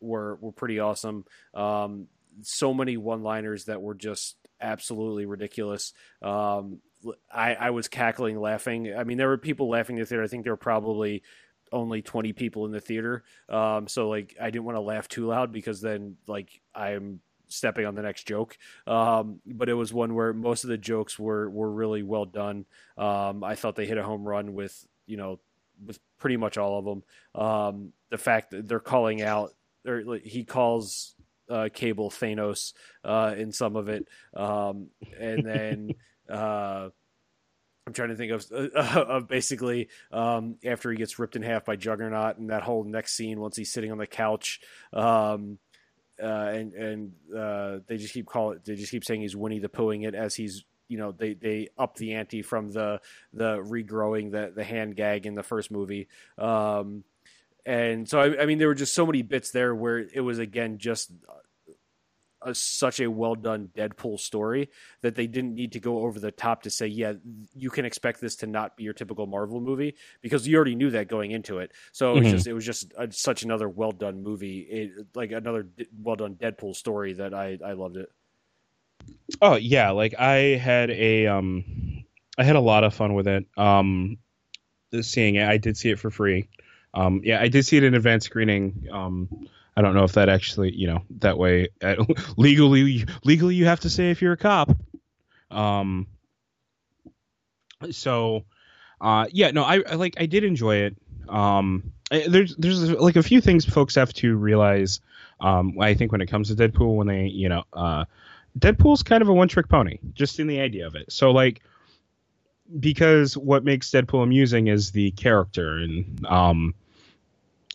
S2: were were pretty awesome. Um, so many one-liners that were just absolutely ridiculous. Um, I, I was cackling, laughing. I mean, there were people laughing in the theater. I think there were probably only 20 people in the theater. Um, so like, I didn't want to laugh too loud because then like I'm stepping on the next joke. Um, but it was one where most of the jokes were were really well done. Um, I thought they hit a home run with you know, with pretty much all of them. Um, the fact that they're calling out, or he calls uh, Cable Thanos uh, in some of it, um, and then. Uh, I'm trying to think of of basically um, after he gets ripped in half by Juggernaut and that whole next scene once he's sitting on the couch, um, uh, and and uh, they just keep calling they just keep saying he's Winnie the Poohing it as he's you know they they up the ante from the the regrowing the the hand gag in the first movie. Um, and so I, I, mean there were just so many bits there where it was again just a, such a well done Deadpool story that they didn't need to go over the top to say yeah you can expect this to not be your typical Marvel movie because you already knew that going into it. So it was mm-hmm. just it was just a, such another well done movie, it, like another well done Deadpool story that I I loved it.
S3: Oh yeah, like I had a um I had a lot of fun with it. Um seeing it. I did see it for free. Um yeah, I did see it in advanced screening. Um I don't know if that actually, you know, that way uh, legally legally you have to say if you're a cop. Um so uh yeah, no, I, I like I did enjoy it. Um there's there's like a few things folks have to realize um I think when it comes to Deadpool when they, you know, uh Deadpool's kind of a one trick pony, just in the idea of it. So like because what makes Deadpool amusing is the character and um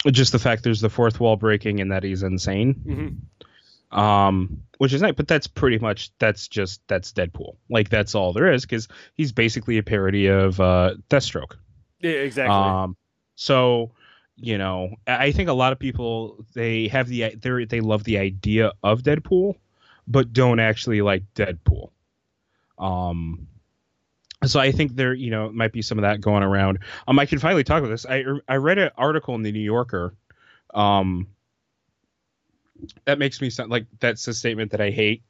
S3: just the fact there's the fourth wall breaking and that he's insane. Mm-hmm. Um which is nice, but that's pretty much that's just that's Deadpool. Like that's all there is because he's basically a parody of uh Deathstroke.
S2: Yeah, exactly. Um
S3: so you know, I think a lot of people they have the they they love the idea of Deadpool, but don't actually like Deadpool. Um, so I think there, you know, might be some of that going around. Um, I can finally talk about this. I I read an article in the New Yorker. Um, that makes me sound like that's a statement that I hate.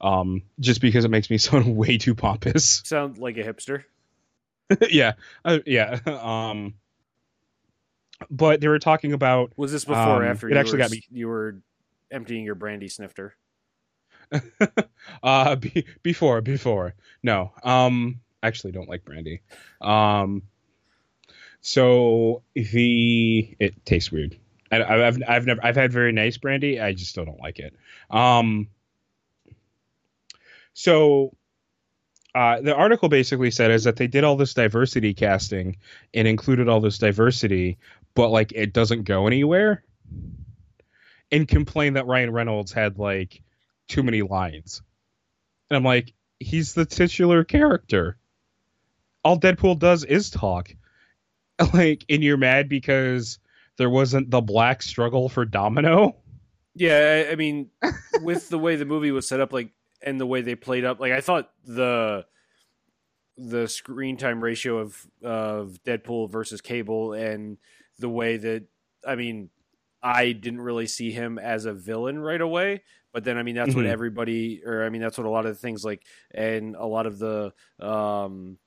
S3: Um, just because it makes me sound way too pompous.
S2: Sound like a hipster.
S3: yeah, uh, yeah. Um, but they were talking about.
S2: Was this before um, or after? It actually were, got me. You were emptying your brandy snifter.
S3: uh, be, before, before. No. Um, actually don't like brandy. Um, so the it tastes weird. I, have I've never I've had very nice brandy. I just still don't like it. Um, So uh, the article basically said is that they did all this diversity casting and included all this diversity, but like it doesn't go anywhere. And complained that Ryan Reynolds had like too many lines. And I'm like, he's the titular character. All Deadpool does is talk. Like, and you're mad because there wasn't the black struggle for Domino.
S2: Yeah, I, I mean, with the way the movie was set up, like, and the way they played up, like, I thought the the screen time ratio of of Deadpool versus Cable and the way that, I mean, I didn't really see him as a villain right away, but then I mean that's mm-hmm. what everybody, or I mean that's what a lot of the things like, and a lot of the um,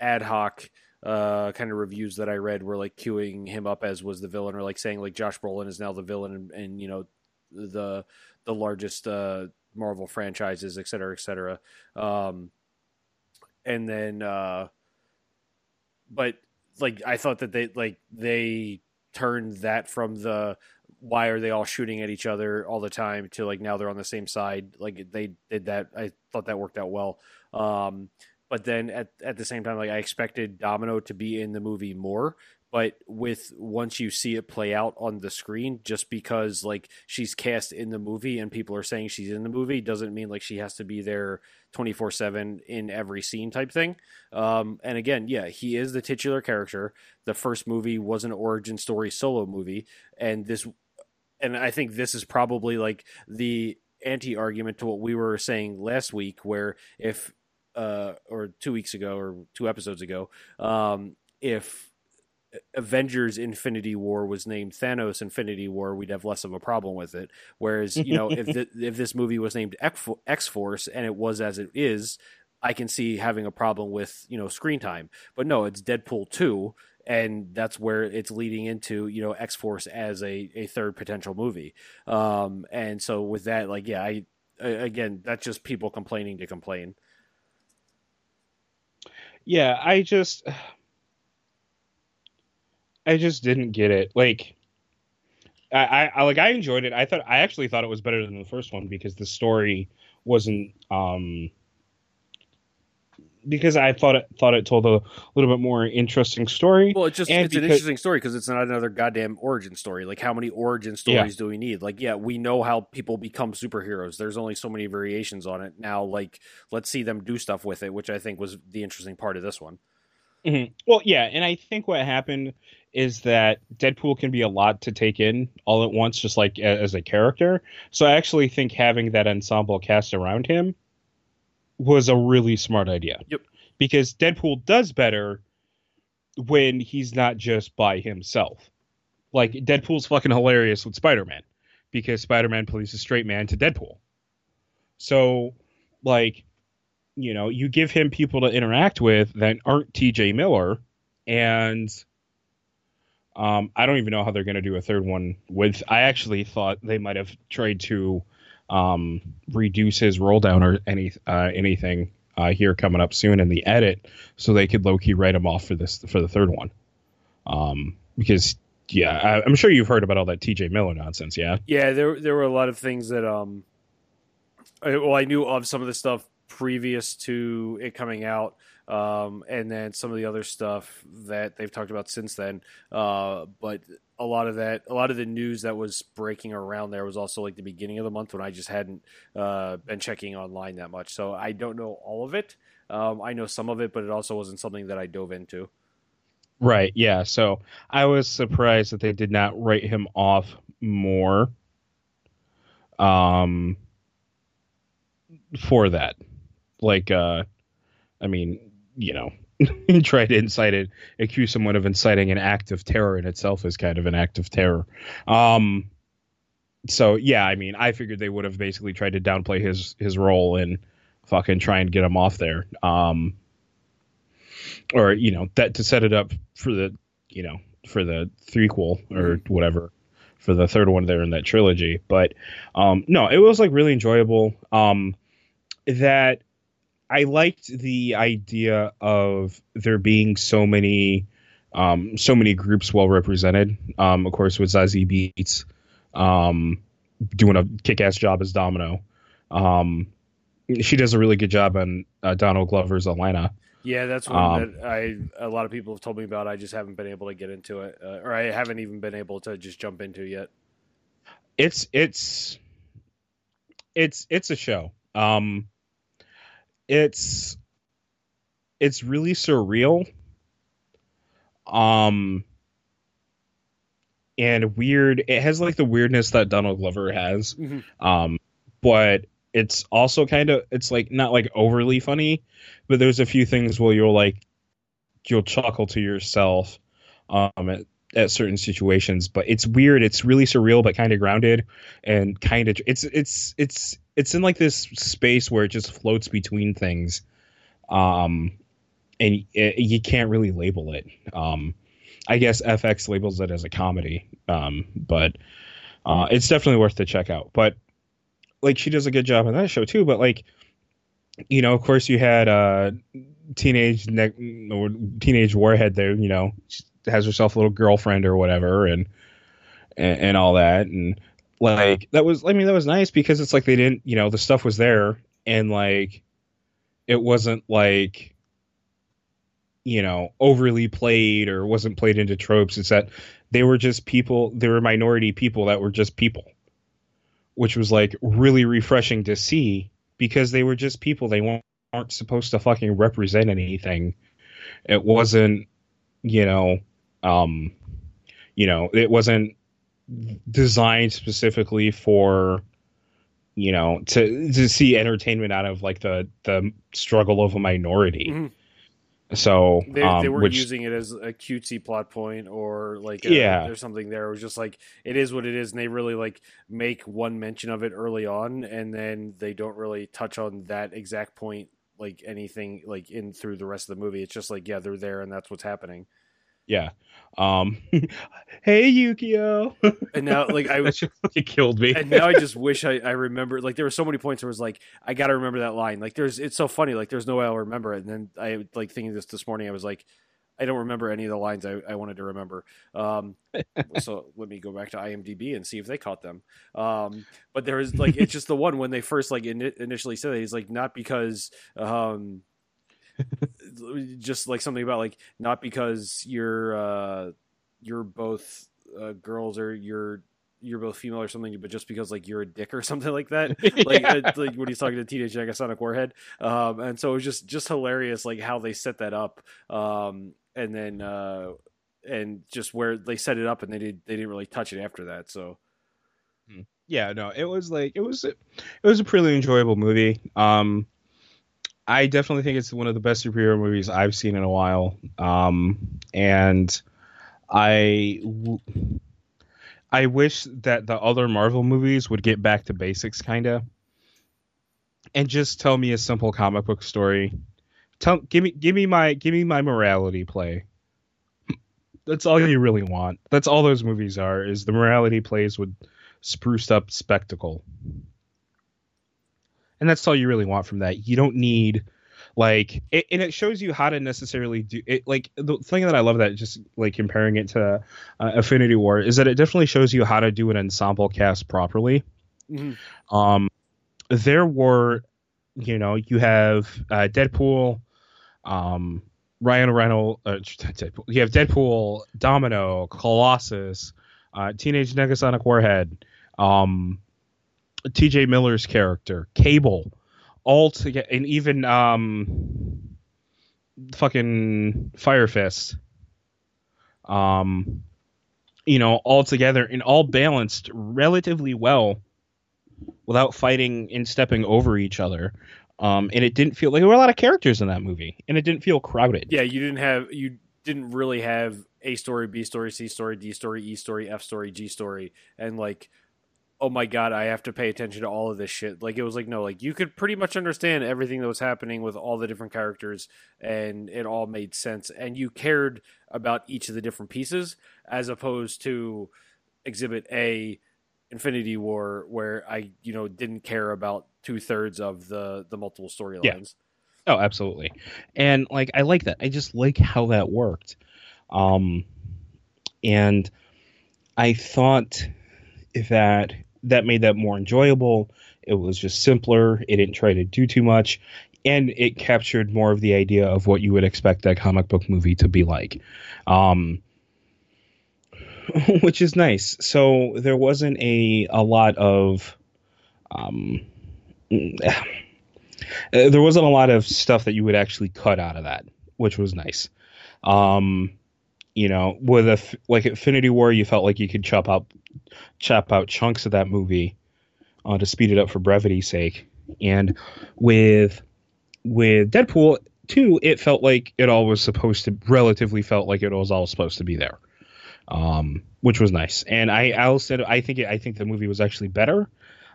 S2: ad hoc uh, kind of reviews that I read were like queuing him up as was the villain, or like saying like Josh Brolin is now the villain, and, and you know the the largest uh, Marvel franchises, et cetera, et cetera. Um, and then, uh, but like I thought that they like they turned that from the why are they all shooting at each other all the time to like now they're on the same side. Like they did that. I thought that worked out well. Um, but then at at the same time, like I expected Domino to be in the movie more. But with once you see it play out on the screen, just because like she's cast in the movie and people are saying she's in the movie doesn't mean like she has to be there twenty four seven in every scene type thing. Um, and again, yeah, he is the titular character. The first movie was an origin story solo movie, and this, and I think this is probably like the anti argument to what we were saying last week, where if uh, or two weeks ago or two episodes ago, um, if Avengers Infinity War was named Thanos Infinity War, we'd have less of a problem with it. Whereas, you know, if the, if this movie was named X Force and it was as it is, I can see having a problem with, you know, screen time. But no, it's Deadpool 2 and that's where it's leading into, you know, X Force as a, a third potential movie. Um, and so with that, like, yeah, I, again, that's just people complaining to complain.
S3: Yeah, I just I just didn't get it. Like I, I like I enjoyed it. I thought I actually thought it was better than the first one because the story wasn't um because I thought it thought it told a little bit more interesting story.
S2: Well, it's just it's because, an interesting story because it's not another goddamn origin story. Like how many origin stories yeah. do we need? Like yeah, we know how people become superheroes. There's only so many variations on it. Now like let's see them do stuff with it, which I think was the interesting part of this one.
S3: Mm-hmm. Well, yeah, and I think what happened is that Deadpool can be a lot to take in all at once, just like as a character. So I actually think having that ensemble cast around him was a really smart idea.
S2: Yep.
S3: Because Deadpool does better when he's not just by himself. Like Deadpool's fucking hilarious with Spider-Man because Spider-Man plays a straight man to Deadpool. So like you know, you give him people to interact with that aren't TJ Miller and um, I don't even know how they're going to do a third one with I actually thought they might have tried to um, reduce his role down or any uh, anything uh, here coming up soon in the edit, so they could low key write him off for this for the third one. Um, because yeah, I, am sure you've heard about all that T.J. Miller nonsense. Yeah,
S2: yeah, there there were a lot of things that um, I, well, I knew of some of the stuff previous to it coming out. Um, and then some of the other stuff that they've talked about since then. Uh, but a lot of that, a lot of the news that was breaking around there was also like the beginning of the month when I just hadn't uh, been checking online that much. So I don't know all of it. Um, I know some of it, but it also wasn't something that I dove into.
S3: Right. Yeah. So I was surprised that they did not write him off more. Um, for that, like, uh, I mean, you know, try to incite it, accuse someone of inciting an act of terror in itself is kind of an act of terror. Um, so yeah, I mean, I figured they would have basically tried to downplay his his role and fucking try and get him off there. Um, or you know that to set it up for the you know for the threequel or mm-hmm. whatever for the third one there in that trilogy. But um, no, it was like really enjoyable. Um, that I liked the idea of there being so many um, so many groups well represented. Um, of course, with Zazie Beetz um, doing a kick ass job as Domino. Um, she does a really good job on uh, Donald Glover's Atlanta.
S2: Yeah, that's one um, that I a lot of people have told me about. I just haven't been able to get into it, uh, or I haven't even been able to just jump into yet.
S3: It's it's it's it's a show. Um, it's it's really surreal. Um, and weird. It has like the weirdness that Donald Glover has. Mm-hmm. Um, but it's also kind of it's like not like overly funny, but there's a few things where you'll like you'll chuckle to yourself um at, at certain situations but it's weird it's really surreal but kind of grounded and kind of it's it's it's it's in like this space where it just floats between things um and it, you can't really label it um i guess fx labels it as a comedy um but uh it's definitely worth to check out but like she does a good job on that show too. But like, you know, of course, you had uh, teenage ne- or teenage warhead there. You know, has herself a little girlfriend or whatever, and, and and all that, and like that was. I mean, that was nice because it's like they didn't. You know, the stuff was there, and like, it wasn't like you know overly played or wasn't played into tropes it's that they were just people they were minority people that were just people which was like really refreshing to see because they were just people. They weren't, aren't supposed to fucking represent anything. It wasn't, you know, um, you know, it wasn't designed specifically for, you know, to to see entertainment out of like the the struggle of a minority. Mm-hmm. So
S2: they, um, they weren't which, using it as a cutesy plot point or like a, yeah, there's something there. It was just like it is what it is, and they really like make one mention of it early on, and then they don't really touch on that exact point like anything like in through the rest of the movie. It's just like yeah, they're there, and that's what's happening.
S3: Yeah. Um, hey Yukio.
S2: and now, like, I
S3: that fucking killed me.
S2: and now I just wish I, I remember. Like, there were so many points where it was like, I got to remember that line. Like, there's, it's so funny. Like, there's no way I'll remember it. And then I like thinking this this morning. I was like, I don't remember any of the lines I, I wanted to remember. Um, so let me go back to IMDb and see if they caught them. Um, but there is like, it's just the one when they first like in, initially said it. He's like, not because, um, just like something about like not because you're uh you're both uh, girls or you're you're both female or something, but just because like you're a dick or something like that, like yeah. uh, like when he's talking to Teenage Negasonic Warhead, um, and so it was just just hilarious like how they set that up, um, and then uh, and just where they set it up and they did they didn't really touch it after that, so.
S3: Hmm. Yeah, no, it was like it was it was a pretty enjoyable movie. Um, I definitely think it's one of the best superhero movies I've seen in a while. Um, and I, I wish that the other Marvel movies would get back to basics, kind of, and just tell me a simple comic book story. Tell, give me, give me my, give me my morality play. That's all you really want. That's all those movies are. Is the morality plays with spruced up spectacle and that's all you really want from that. You don't need like it, and it shows you how to necessarily do it like the thing that i love that just like comparing it to uh, infinity war is that it definitely shows you how to do an ensemble cast properly mm-hmm. um there were you know you have uh, deadpool um ryan reynolds uh, deadpool. you have deadpool domino colossus uh, teenage negasonic warhead um TJ Miller's character, Cable, all together, and even um, fucking Fire Fist, um, you know, all together and all balanced relatively well without fighting and stepping over each other. Um, and it didn't feel like there were a lot of characters in that movie, and it didn't feel crowded.
S2: Yeah, you didn't have you didn't really have a story, B story, C story, D story, E story, F story, G story, and like oh my god, I have to pay attention to all of this shit. Like it was like no, like you could pretty much understand everything that was happening with all the different characters and it all made sense and you cared about each of the different pieces as opposed to exhibit A Infinity War where I, you know, didn't care about two thirds of the the multiple storylines. Yeah.
S3: Oh, absolutely. And like I like that. I just like how that worked. Um and I thought that that made that more enjoyable. It was just simpler. It didn't try to do too much, and it captured more of the idea of what you would expect a comic book movie to be like, um, which is nice. So there wasn't a a lot of, um, there wasn't a lot of stuff that you would actually cut out of that, which was nice. Um, you know, with a like Infinity War, you felt like you could chop out chop out chunks of that movie uh, to speed it up for brevity's sake. And with with Deadpool 2, it felt like it all was supposed to relatively felt like it was all supposed to be there. Um, which was nice. And I I said I think it, I think the movie was actually better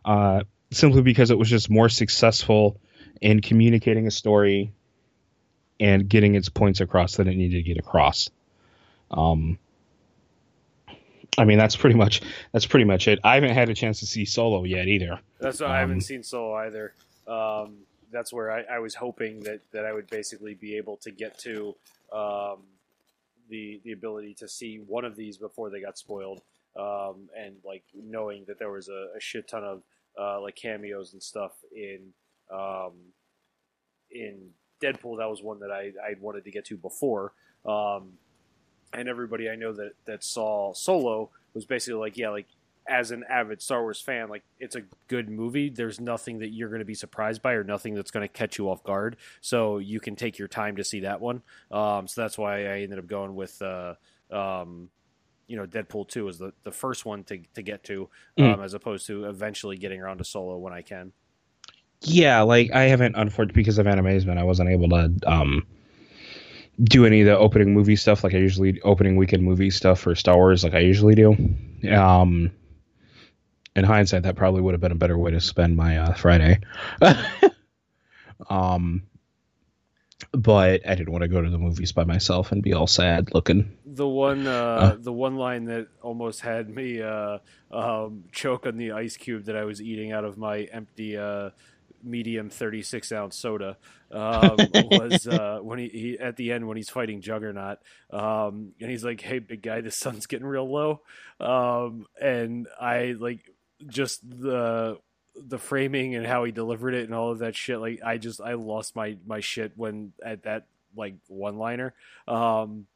S3: uh, simply because it was just more successful in communicating a story and getting its points across that it needed to get across. Um, I mean, that's pretty much that's pretty much it. I haven't had a chance to see Solo yet either.
S2: That's why um, I haven't seen Solo either. Um, that's where I, I, was hoping that, that I would basically be able to get to um, the the ability to see one of these before they got spoiled, um, and like knowing that there was a, a shit ton of uh, like cameos and stuff in um, in Deadpool. That was one that I I wanted to get to before. Um, and everybody I know that that saw Solo was basically like, yeah, like as an avid Star Wars fan, like it's a good movie. There's nothing that you're going to be surprised by or nothing that's going to catch you off guard. So you can take your time to see that one. Um, so that's why I ended up going with, uh, um, you know, Deadpool 2 is the, the first one to, to get to, mm. um, mm. as opposed to eventually getting around to Solo when I can.
S3: Yeah, like I haven't, unfortunately, because of Animazement, I wasn't able to um, do any of the opening movie stuff like I usually opening weekend movie stuff for Star Wars like I usually do. Um, in hindsight, that probably would have been a better way to spend my uh, Friday. um, but I didn't want to go to the movies by myself and be all sad looking.
S2: The one, uh, uh, the one line that almost had me uh, um, choke on the ice cube that I was eating out of my empty uh, medium 36 ounce soda um, was uh, when he, he, at the end when he's fighting Juggernaut um, and he's like, "Hey, big guy, the sun's getting real low," um, and I like just the the framing and how he delivered it and all of that shit. Like I just I lost my my shit when at that like one liner. Um,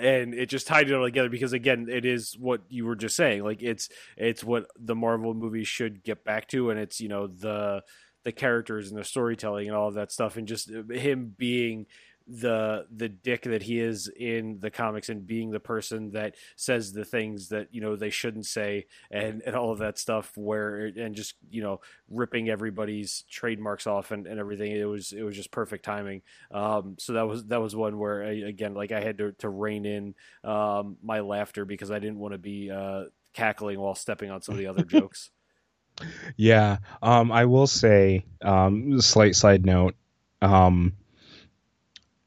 S2: and it just tied it all together because again it is what you were just saying like it's it's what the marvel movies should get back to and it's you know the the characters and the storytelling and all of that stuff and just him being the the dick that he is in the comics and being the person that says the things that you know they shouldn't say and and all of that stuff where and just you know ripping everybody's trademarks off and, and everything. It was it was just perfect timing. Um, so that was that was one where I, again like I had to to rein in um, my laughter because I didn't want to be uh, cackling while stepping on some of the other jokes
S3: yeah um, I will say um, slight side note um,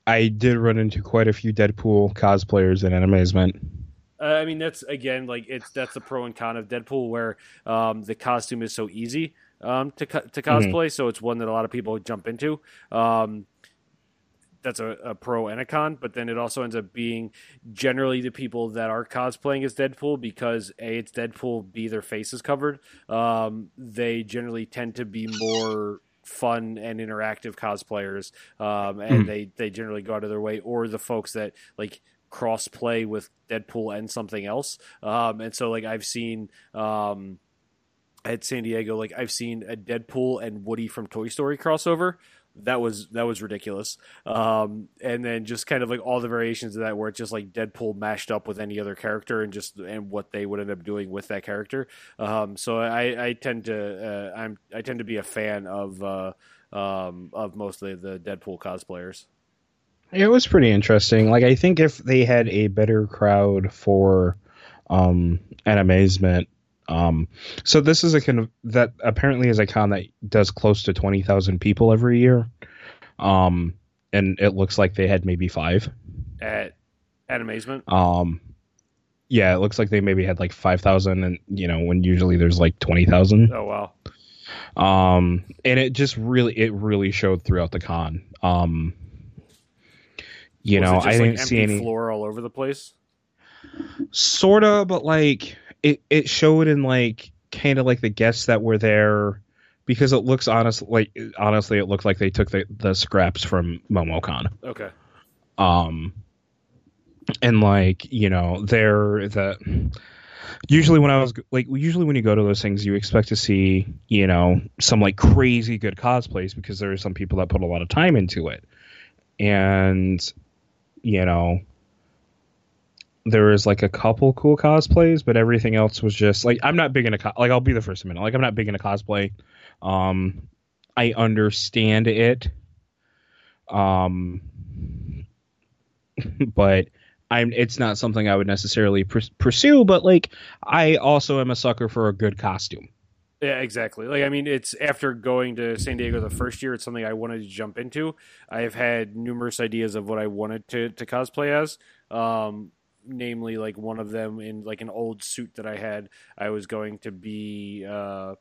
S3: I did run into quite a few Deadpool cosplayers in Animazement.
S2: Uh, I mean, that's again like it's that's the pro and con of Deadpool, where um, the costume is so easy um, to to mm-hmm. cosplay, mm-hmm. so it's one that a lot of people jump into. Um, that's a, a, pro and a con, but then it also ends up being generally the people that are cosplaying as Deadpool because a it's Deadpool, b their face is covered. Um, they generally tend to be more fun and interactive cosplayers, um, and mm. they they generally go out of their way, or the folks that like cross play with Deadpool and something else. Um, and so like I've seen um, at San Diego, like I've seen a Deadpool and Woody from Toy Story crossover that was that was ridiculous. Um, and then just kind of like all the variations of that, where it's just like Deadpool mashed up with any other character, and just and what they would end up doing with that character. Um, so I, I tend to uh, I'm I tend to be a fan of uh, um, of mostly the Deadpool cosplayers.
S3: It was pretty interesting. Like I think if they had a better crowd for um, Animazement um, so this is a kind of that apparently is a con that does close to twenty thousand people every year. Um, and it looks like they had maybe five
S2: at at amazement.
S3: Um, yeah, it looks like they maybe had like five thousand, and you know when usually there's like twenty thousand.
S2: Oh wow.
S3: Um, and it just really it really showed throughout the con. Um, you Was know, I didn't see any
S2: floor all over the place.
S3: Sorta, but like it it showed in like kind of like the guests that were there because it looks honest like honestly it looked like they took the, the scraps from MomoCon.
S2: Okay.
S3: Um and like, you know, they're the usually when I was like usually when you go to those things you expect to see, you know, some like crazy good cosplays because there are some people that put a lot of time into it. And you know, there was like a couple cool cosplays, but everything else was just like I'm not big into co- like I'll be the first to admit like I'm not big into cosplay. Um, I understand it, um, but I'm it's not something I would necessarily pr- pursue. But like I also am a sucker for a good costume.
S2: Yeah, exactly. Like I mean, it's after going to San Diego the first year, it's something I wanted to jump into. I have had numerous ideas of what I wanted to to cosplay as. Um, namely like one of them in like an old suit that I had. I was going to be uh,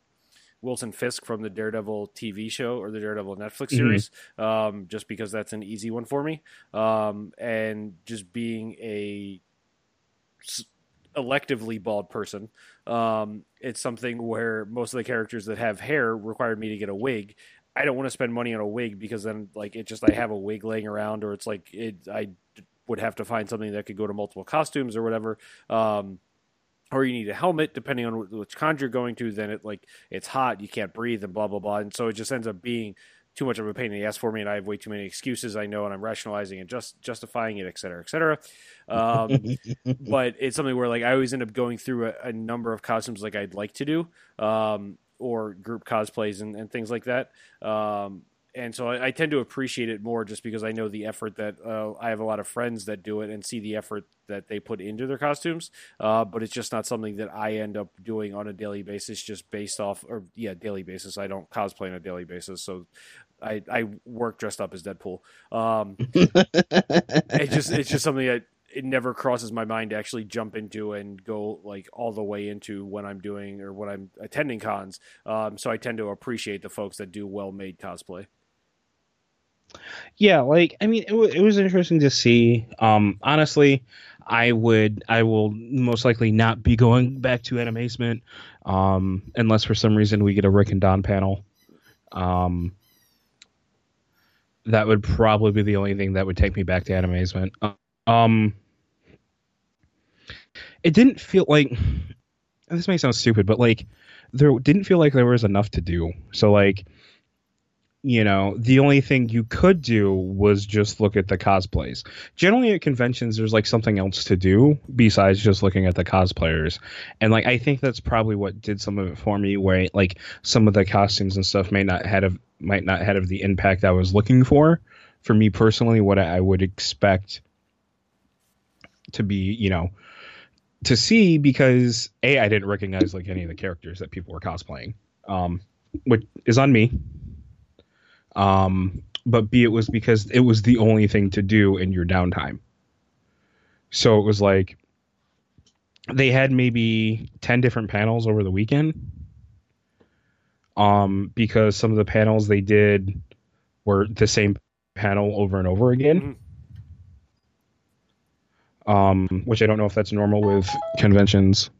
S2: Wilson Fisk from the Daredevil TV show or the Daredevil Netflix series, mm-hmm. um, just because that's an easy one for me. Um, and just being a electively bald person, um, it's something where most of the characters that have hair required me to get a wig. I don't want to spend money on a wig because then like it just I have a wig laying around or it's like it I would have to find something that could go to multiple costumes or whatever. Um, or you need a helmet depending on which con you're going to. Then it like it's hot, you can't breathe, and blah blah blah. And so it just ends up being too much of a pain in the ass for me, and I have way too many excuses. I know, and I'm rationalizing and just justifying it, et cetera, et cetera. Um, but it's something where like I always end up going through a, a number of costumes like I'd like to do, um, or group cosplays and, and things like that. Um, and so I, I, tend to appreciate it more just because I know the effort that uh, I have a lot of friends that do it and see the effort that they put into their costumes. Uh, but it's just not something that I end up doing on a daily basis, just based off or yeah, daily basis. I don't cosplay on a daily basis, so I, I work dressed up as Deadpool. Um, it just it's just something that it never crosses my mind to actually jump into and go like all the way into when I'm doing or when I'm attending cons. Um, so I tend to appreciate the folks that do well made cosplay
S3: yeah like i mean it, w- it was interesting to see. Um honestly i would i will most likely not be going back to animazement um unless for some reason we get a rick and don panel. Um that would probably be the only thing that would take me back to animazement um it didn't feel like this may sound stupid but like there didn't feel like there was enough to do. So like you know, the only thing you could do was just look at the cosplays. Generally at conventions there's like something else to do besides just looking at the cosplayers. And like I think that's probably what did some of it for me where like some of the costumes and stuff may not have might not have the impact I was looking for. For me personally, what I would expect to be, you know, to see because A, I didn't recognize like any of the characters that people were cosplaying. Um, which is on me um, but B, it was because it was the only thing to do in your downtime. So it was like they had maybe 10 different panels over the weekend. Um, because some of the panels they did were the same panel over and over again. Mm-hmm. Um, which I don't know if that's normal with conventions.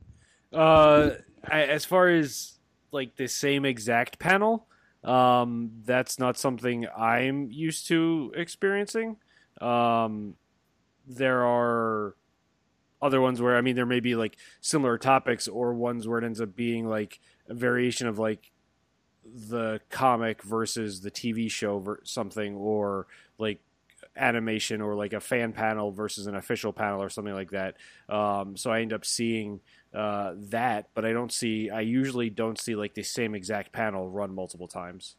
S2: Uh, I, as far as like the same exact panel, um, that's not something I'm used to experiencing. Um, there are other ones where I mean there may be like similar topics or ones where it ends up being like a variation of like the comic versus the TV show or something or like animation or like a fan panel versus an official panel or something like that. Um, so I end up seeing uh, that, but I don't see. I usually don't see like the same exact panel run multiple times.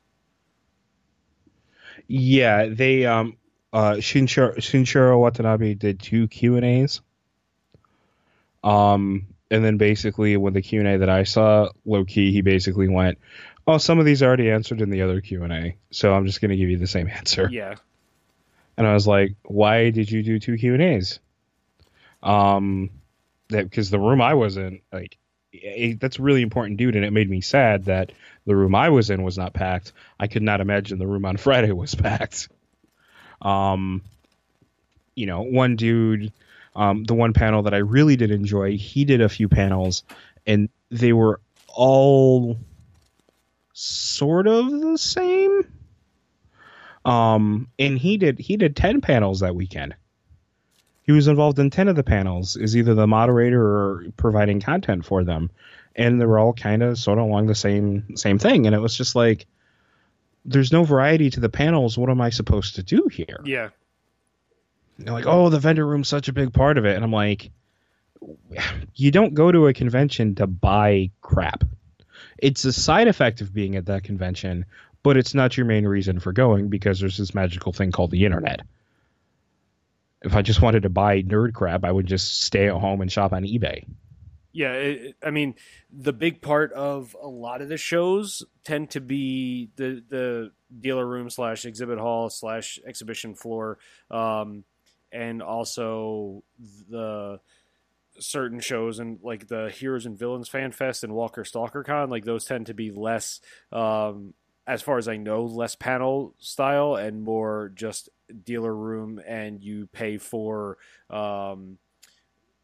S3: Yeah, they um uh Shinichiro, Shinichiro Watanabe did two Q and A's. Um, and then basically with the Q and A that I saw, low key, he basically went, "Oh, some of these are already answered in the other Q and A, so I'm just going to give you the same answer."
S2: Yeah.
S3: And I was like, "Why did you do two Q and A's?" Um, that because the room I was in, like, it, that's really important, dude. And it made me sad that the room I was in was not packed. I could not imagine the room on Friday was packed. Um, you know, one dude, um, the one panel that I really did enjoy, he did a few panels, and they were all sort of the same. Um, and he did he did ten panels that weekend. He was involved in ten of the panels, is either the moderator or providing content for them, and they were all kind of sort of along the same same thing. And it was just like, there's no variety to the panels. What am I supposed to do here?
S2: Yeah.
S3: They're like, oh, the vendor room's such a big part of it, and I'm like, you don't go to a convention to buy crap. It's a side effect of being at that convention, but it's not your main reason for going because there's this magical thing called the internet. If I just wanted to buy nerd crap, I would just stay at home and shop on eBay.
S2: Yeah, it, I mean, the big part of a lot of the shows tend to be the the dealer room slash exhibit hall slash exhibition floor, um, and also the certain shows and like the Heroes and Villains Fan Fest and Walker Stalker Con. Like those tend to be less, um, as far as I know, less panel style and more just dealer room, and you pay for. Um,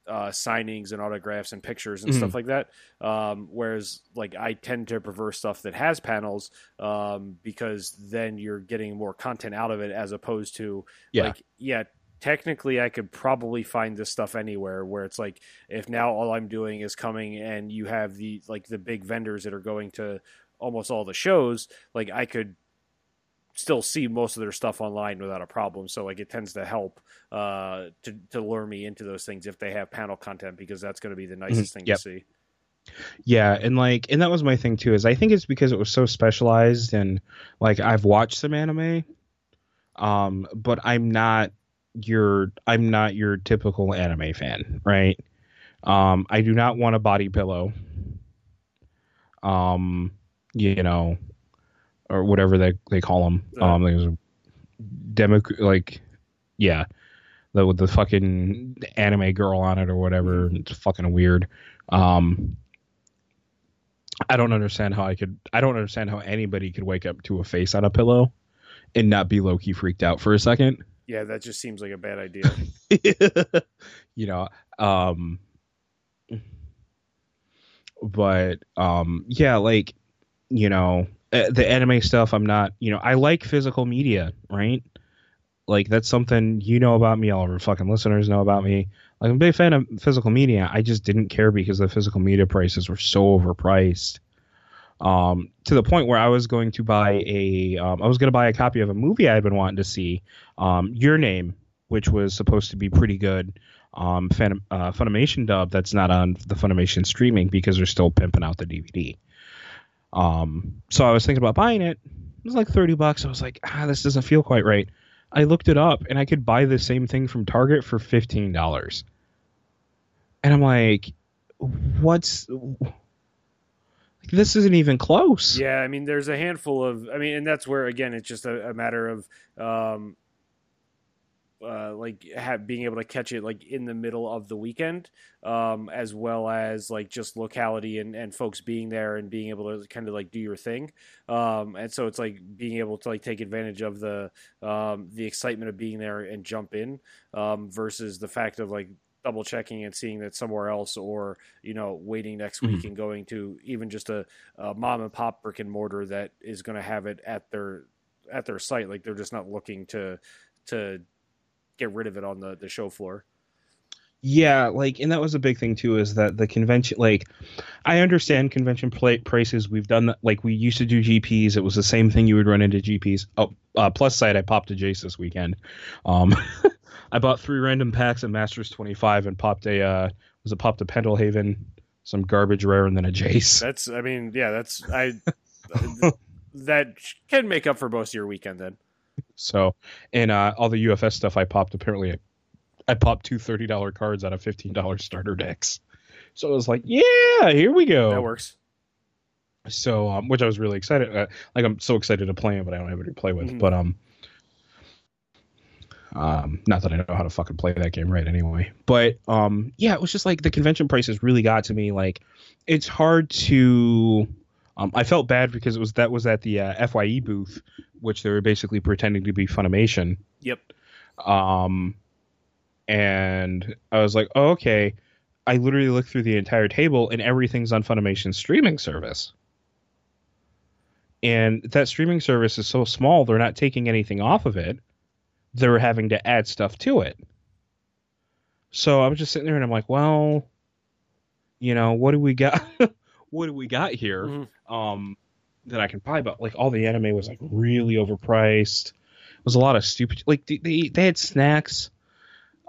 S2: uh, signings and autographs and pictures and
S3: Mhm.
S2: stuff like that. Um, whereas, like, I tend to prefer stuff that has panels um, because then you're getting more content out of it as opposed to,
S3: Yeah.
S2: like, yeah, technically I could probably find this stuff anywhere. Where it's like, if now all I'm doing is coming and you have the like the big vendors that are going to almost all the shows, like I could still see most of their stuff online without a problem. So like it tends to help uh, to to lure me into those things if they have panel content because that's going to be the nicest thing
S3: Mm-hmm. Yep.
S2: to see.
S3: Yeah, and like, and that was my thing too. Is I think it's because it was so specialized, and like I've watched some anime, um, but I'm not your I'm not your typical anime fan, right? Um, I do not want a body pillow. Um, you know, or whatever they they call them. Um, there's a demo like, yeah, the with the fucking anime girl on it or whatever. It's fucking weird. Um, I don't understand how I could. I don't understand how anybody could wake up to a face on a pillow and not be low key freaked out for a second.
S2: Yeah, that just seems like a bad idea.
S3: you know, um, but um, yeah, like you know, uh, the anime stuff. I'm not. You know, I like physical media, right? Like that's something you know about me. All of our fucking listeners know about me. Like I'm a big fan of physical media. I just didn't care because the physical media prices were so overpriced. Um, to the point where I was going to buy a, um, I was going to buy a copy of a movie I had been wanting to see, um, Your Name, which was supposed to be pretty good. Um, uh, Funimation dub that's not on the Funimation streaming because they're still pimping out the DVD. Um, so I was thinking about buying it. It was like thirty bucks. I was like, ah, this doesn't feel quite right. I looked it up and I could buy the same thing from Target for fifteen dollars. And I'm like, what's this isn't even close.
S2: yeah, I mean, there's a handful of. I mean, and that's where again, it's just a, a matter of. Um, uh, like have, being able to catch it like in the middle of the weekend, um, as well as like just locality and, and folks being there and being able to kind of like do your thing. Um, and so it's like being able to like take advantage of the um, the excitement of being there and jump in um, versus the fact of like double checking and seeing that somewhere else or you know waiting next week and going to even just a, a mom and pop brick and mortar that is going to have it at their at their site like they're just not looking to to get rid of it on the the show floor
S3: Yeah, like, and that was a big thing too. Is that the convention? Like, I understand convention pla prices. We've done that. Like, we used to do GPs. It was the same thing. You would run into GPs. Oh, uh, plus side, I popped a Jace this weekend. Um, I bought three random packs of Masters twenty five and popped a uh, was it popped a Pendelhaven, some garbage rare, and then a Jace.
S2: that's i mean yeah that's i that can make up for most of your weekend then
S3: So, and uh, all the UFS stuff I popped. Apparently, I, I popped two thirty dollar cards out of fifteen dollar starter decks. So I was like, yeah, here we go.
S2: that works
S3: so um, which I was really excited. Uh, like I'm so excited to play it, but I don't have it to play with.
S2: Mhm.
S3: But um, um, not that I know how to fucking play that game right anyway. But um, yeah, it was just like the convention prices really got to me. Like, it's hard to. Um, I felt bad because it was that was at the uh, Fye booth, which they were basically pretending to be Funimation.
S2: yep
S3: Um, and I was like, oh, okay. I literally looked through the entire table and everything's on Funimation's streaming service. and that streaming service is so small they're not taking anything off of it. They're having to add stuff to it. So I was just sitting there and I'm like, well, you know, what do we got? what do we got here?
S2: Mhm.
S3: Um, that I can buy, but like all the anime was like really overpriced. It was a lot of stupid, like they they, they had snacks,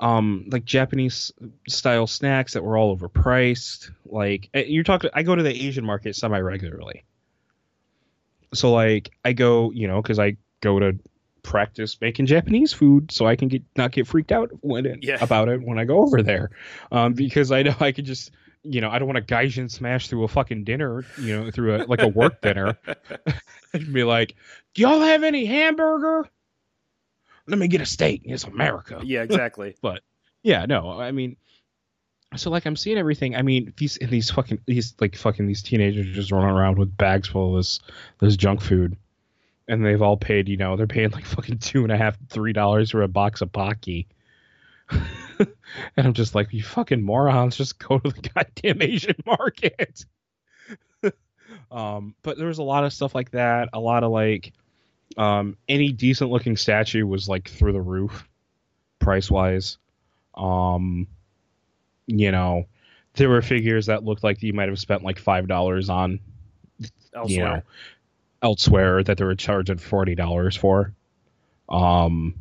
S3: um, like Japanese style snacks that were all overpriced. Like eh, you're talking, I go to the Asian market semi regularly. So like I go, you know, because I go to practice making Japanese food so I can get not get freaked out when it,
S2: Yeah.
S3: about it when I go over there, um, because I know I could just. You know, I don't want to gaijin smash through a fucking dinner, you know, through a like a work dinner and be like, "Do y'all have any hamburger? Let me get a steak. It's America."
S2: yeah, exactly.
S3: But yeah, no, I mean, so like I'm seeing everything. I mean, these these fucking these like fucking these teenagers just running around with bags full of this this junk food, and they've all paid. You know, they're paying like fucking two and a half, three dollars for a box of pocky. and I'm just like, you fucking morons, just go to the goddamn Asian market. um, but there was a lot of stuff like that. A lot of like, um, any decent looking statue was like through the roof, price wise. Um, you know, there were figures that looked like you might have spent like five dollars on, you know, elsewhere that they were charging forty dollars for. Um,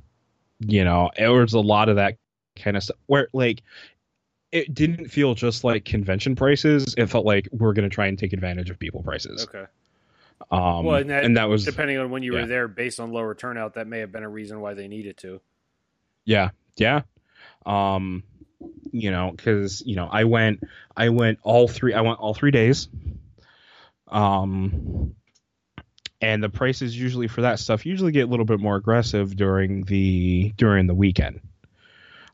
S3: you know, it was a lot of that kind of stuff where like it didn't feel just like convention prices. It felt like we're gonna try and take advantage of people prices.
S2: Okay.
S3: Um,
S2: Well, and
S3: and
S2: that-
S3: that, was
S2: Depending on when you
S3: yeah.
S2: were there, based on lower turnout, that may have been a reason why they needed to.
S3: Yeah, yeah. Um, you know, because you know, I went, I went all three, I went all three days. Um, and the prices usually for that stuff usually get a little bit more aggressive during the during the weekend.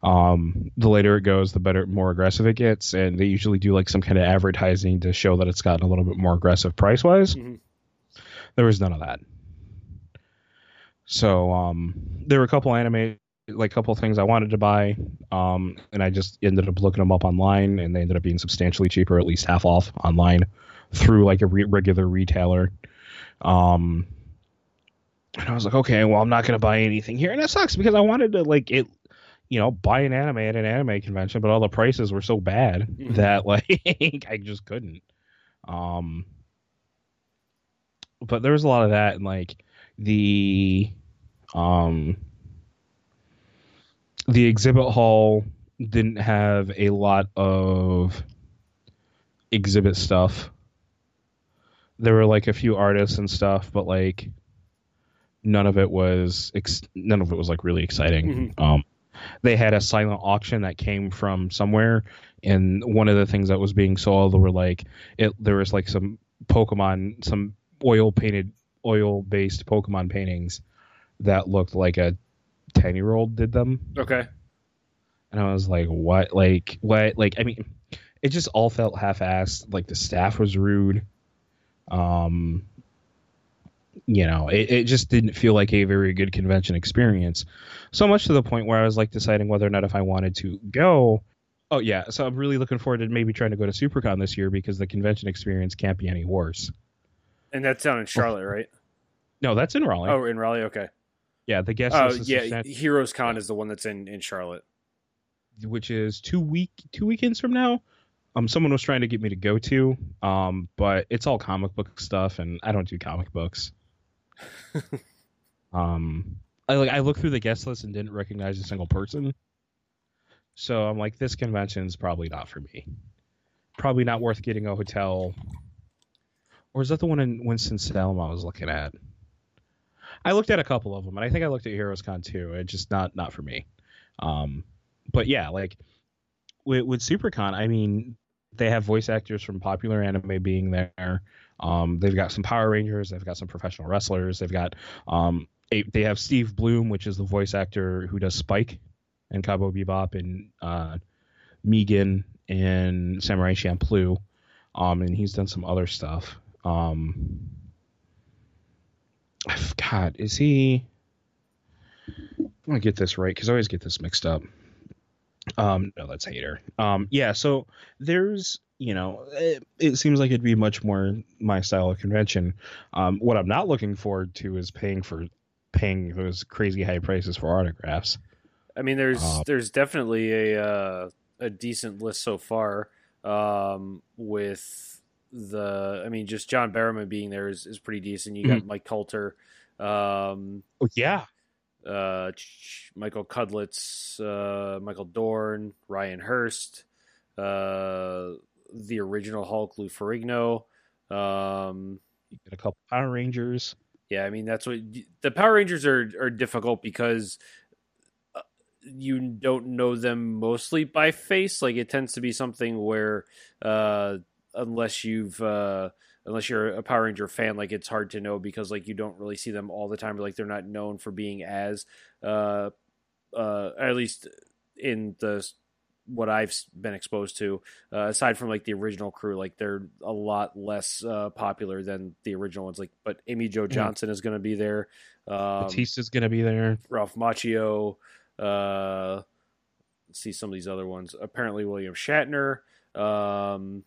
S3: Um, the later it goes, the better, more aggressive it gets, and they usually do like some kind of advertising to show that it's gotten a little bit more aggressive price wise.
S2: Mhm.
S3: There was none of that. So um, there were a couple anime, like a couple things I wanted to buy, um, and I just ended up looking them up online, and they ended up being substantially cheaper, at least half off online, through like a re- regular retailer. Um, and I was like, okay, well, I'm not gonna buy anything here, and it sucks because I wanted to like it, you know, buy an anime at an anime convention, but all the prices were so bad
S2: Mhm.
S3: that like I just couldn't. Um, but there was a lot of that, and like the um the exhibit hall didn't have a lot of exhibit stuff. There were like a few artists and stuff, but like none of it was ex- none of it was like really exciting. Um, they had a silent auction that came from somewhere, and one of the things that was being sold were like it. There was like some Pokemon, some oil painted, oil based Pokemon paintings that looked like a ten year old did them
S2: Okay.
S3: and I was like, "What? Like, what? Like, I mean, it just all felt half-assed. Like the staff was rude. Um, you know, it, it just didn't feel like a very good convention experience. So much to the point where I was like deciding whether or not if I wanted to go. Oh yeah, so I'm really looking forward to maybe trying to go to SuperCon this year because the convention experience can't be any worse.
S2: And that's down in Charlotte, right?
S3: No, that's in Raleigh.
S2: Oh, in Raleigh. Okay.
S3: yeah, the guest
S2: Oh, yeah. Heroes Con is the one that's in in Charlotte.
S3: which is two week two weekends from now. Um, someone was trying to get me to go to, um, but it's all comic book stuff, and I don't do comic books. um, I like I looked through the guest list and didn't recognize a single person, so I'm like, this convention's probably not for me. Probably not worth getting a hotel. Or is that the one in Winston Salem I was looking at? I looked at a couple of them, and I think I looked at Heroes Con too. It's just not not for me. Um, but yeah, like with, with SuperCon, I mean, they have voice actors from popular anime being there. Um, they've got some Power Rangers. They've got some professional wrestlers. They've got um, a, they have Steve Blum, which is the voice actor who does Spike and Cowboy Bebop and uh, Mugen and Samurai Champloo. Um, and he's done some other stuff. Um, God, is he? I'm gonna get this right because I always get this mixed up. Um, no, that's hater. Um, yeah. So there's, you know, it, it seems like it'd be much more my style of convention. Um, what I'm not looking forward to is paying for paying those crazy high prices for autographs.
S2: I mean, there's
S3: Uh,
S2: there's definitely a uh, a decent list so far. Um, with the, I mean, just John Barrowman being there is, is pretty decent. You got Mike Colter, um,
S3: Oh yeah,
S2: uh, Michael Cudlitz, uh, Michael Dorn, Ryan Hurst, uh, the original Hulk, Lou Ferrigno. Um,
S3: you get a couple Power Rangers.
S2: yeah, I mean that's what the Power Rangers are are difficult because uh, you don't know them mostly by face. Like it tends to be something where uh, unless you've uh, unless you're a Power Ranger fan, like it's hard to know because like you don't really see them all the time. Like they're not known for being as uh, uh, at least in the what I've been exposed to, uh, aside from like the original crew, like they're a lot less uh, popular than the original ones. Like, but Amy Jo Johnson is going to be there. Um,
S3: Batista's gonna be there.
S2: Ralph Macchio. Uh, let's see some of these other ones. Apparently, William Shatner. Um,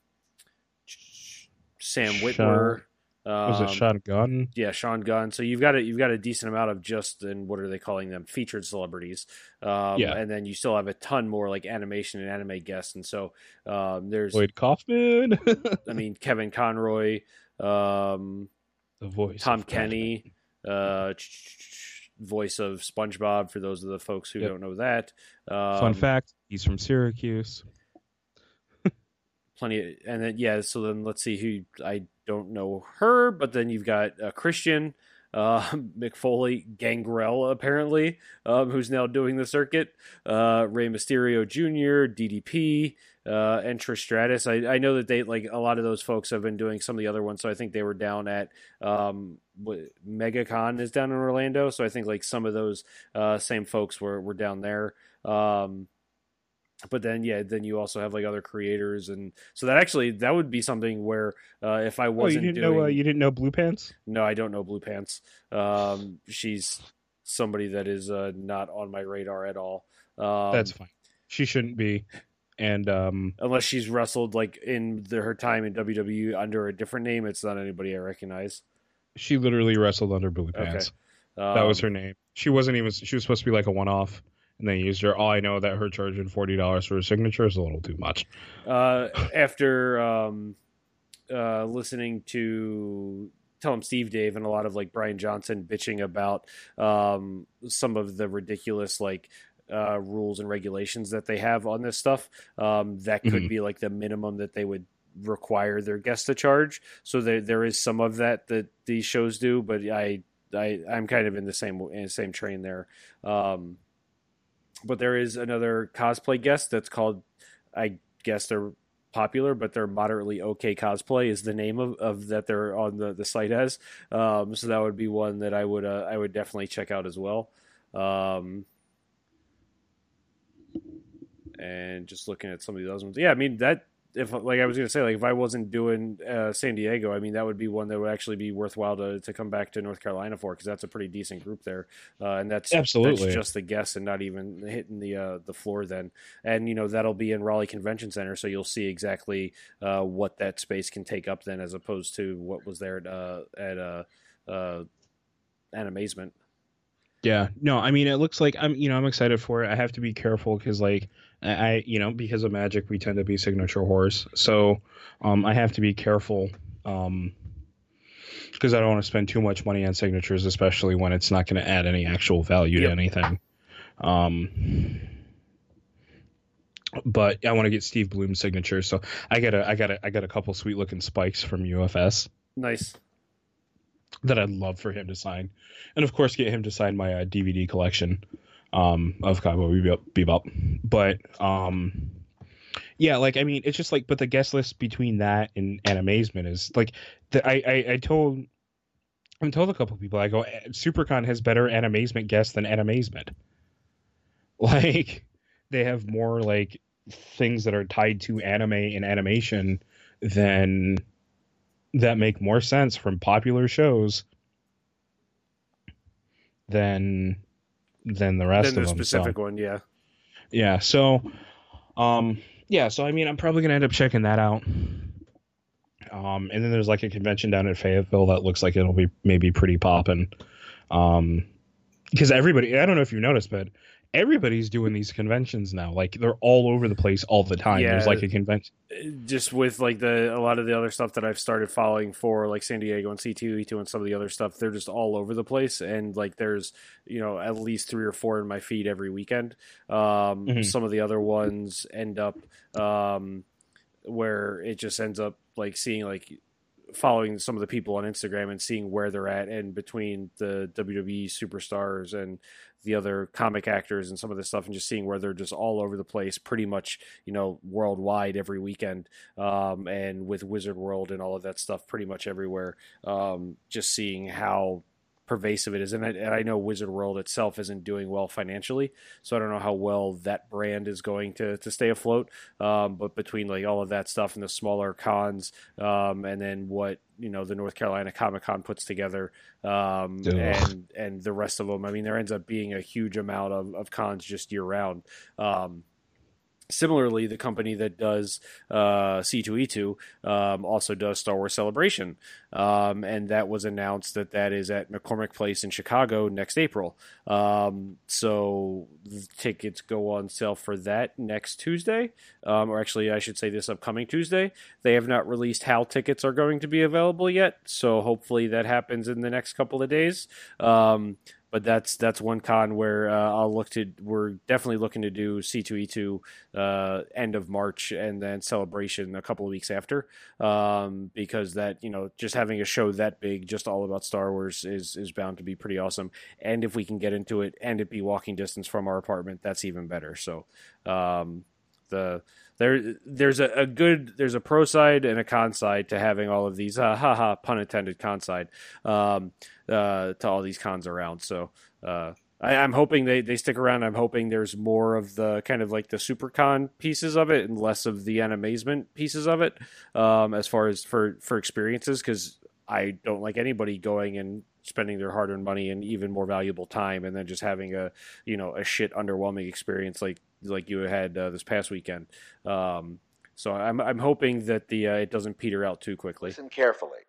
S2: Sam Witwer.
S3: Was
S2: um,
S3: it Sean Gunn?
S2: yeah, Sean Gunn. So you've got a you've got a decent amount of just and what are they calling them featured celebrities. Um,
S3: Yeah.
S2: and then you still have a ton more like animation and anime guests. And so um, there's
S3: Lloyd Kaufman.
S2: I mean Kevin Conroy, um,
S3: the voice.
S2: Tom Kenny, uh, voice of SpongeBob for those of the folks who
S3: Yep.
S2: don't know that. Um,
S3: Fun fact: he's from Syracuse.
S2: Plenty of, and then yeah so then let's see who i don't know her but then you've got uh, christian uh, Mick Foley gangrel apparently um, who's now doing the circuit uh, Rey mysterio jr ddp uh, and Trish Stratus. I, I know that they like a lot of those folks have been doing some of the other ones. So I think they were down at um, MegaCon is down in Orlando. So I think like some of those uh, same folks were were down there. Um, but then yeah then you also have like other creators and so that actually that would be something where uh, if i
S3: Oh, you
S2: wasn't
S3: didn't
S2: doing
S3: know? Uh, you didn't know Blue Pants?
S2: no i don't know blue pants um, she's somebody that is uh, not on my radar at all um,
S3: That's fine. She shouldn't be. And um,
S2: unless she's wrestled like in the, her time in wwe under a different name it's not anybody i recognize
S3: she literally wrestled under Blue
S2: Okay.
S3: Pants.
S2: um,
S3: that was her name. She wasn't even. She was supposed to be like a one-off, and they used her. All I know that her charging forty dollars for her signature is a little too much.
S2: uh, after um, uh, listening to Tell 'Em Steve-Dave and a lot of like Bryan Johnson bitching about um, some of the ridiculous like uh, rules and regulations that they have on this stuff. Um, that could
S3: Mhm.
S2: be like the minimum that they would require their guests to charge. So there there is some of that that these shows do, but I I I'm kind of in the same in the same train there. Um, but there is another cosplay guest that's called I guess they're popular, but they're moderately okay cosplay is the name of, of that they're on the, the site as. Um, so that would be one that I would uh, I would definitely check out as well. Um, and just looking at some of the other ones, yeah, I mean that if like I was gonna say, like if I wasn't doing uh, San Diego, I mean that would be one that would actually be worthwhile to, to come back to North Carolina for because that's a pretty decent group there, uh, and that's
S3: Absolutely.
S2: that's just the guests and not even hitting the uh, the floor then. And you know that'll be in Raleigh Convention Center, so you'll see exactly uh, what that space can take up then, as opposed to what was there at uh, at uh, uh, Animazement.
S3: Yeah, no, I mean, it looks like I'm, you know, I'm excited for it. I have to be careful because, like, I, you know, because of Magic, we tend to be signature whores, so um, I have to be careful, um, because I don't want to spend too much money on signatures, especially when it's not going to add any actual value
S2: Yep.
S3: to anything. Um, but I want to get Steve Blum's signature, so I got a, I got a, I got a couple sweet looking spikes from UFS
S2: Nice.
S3: that I'd love for him to sign, and of course get him to sign my uh, DVD collection um, of Cowboy Bebop. But um, yeah, like I mean, it's just like, but the guest list between that and Animazement is like, the, I, I I told. I told a couple people I go "Eh, SuperCon has better animazement guests than animazement. Like they have more like things that are tied to anime and animation than that make more sense from popular shows than than the rest
S2: the
S3: of them. so-
S2: specific one, yeah.
S3: yeah, so Um, yeah, so I mean, I'm probably gonna end up checking that out. Um, and then there's like a convention down at Fayetteville that looks like it'll be maybe pretty popping. Um, because everybody, I don't know if you noticed, but everybody's doing these conventions now. Like they're all over the place all the time.
S2: Yeah.
S3: There's like a convention.
S2: just with like the a lot of the other stuff that I've started following for like San Diego and C2E2 and some of the other stuff, they're just all over the place. And like there's you know at least three or four in my feed every weekend. Um,
S3: Mhm.
S2: Some of the other ones end up um, where it just ends up like seeing like following some of the people on Instagram and seeing where they're at and between the WWE superstars and the other comic actors and some of this stuff and just seeing where they're just all over the place pretty much you know worldwide every weekend um, and with Wizard World and all of that stuff pretty much everywhere um, just seeing how pervasive it is and I, and I know Wizard World itself isn't doing well financially so I don't know how well that brand is going to, to stay afloat um, but between like all of that stuff and the smaller cons um, and then what you know the North Carolina Comic Con puts together um, and and the rest of them. I mean, there ends up being a huge amount of, of cons just year round. Um, similarly, the company that does uh, C2E2 um, also does Star Wars Celebration, um, and that was announced that that is at McCormick Place in Chicago next April. Um, so tickets go on sale for that next Tuesday, um, or actually, I should say this upcoming Tuesday. They have not released how tickets are going to be available yet, so hopefully that happens in the next couple of days. But that's that's one con where uh, I'll look to. We're definitely looking to do C two E two uh, end of March and then celebration a couple of weeks after, um, because that you know just having a show that big, just all about Star Wars, is is bound to be pretty awesome. And if we can get into it and it be walking distance from our apartment, that's even better. So um, the there there's a, a good there's a pro side and a con side to having all of these uh, haha pun intended con side um, uh, to all these cons around. So uh, I, I'm hoping they, they stick around. I'm hoping there's more of the kind of like the super con pieces of it and less of the amazement pieces of it um, as far as for for experiences because I don't like anybody going and spending their hard earned money and even more valuable time and then just having a you know a shit underwhelming experience like like you had uh, this past weekend. Um, so I'm I'm hoping that the uh, it doesn't peter out too quickly.
S1: Listen carefully.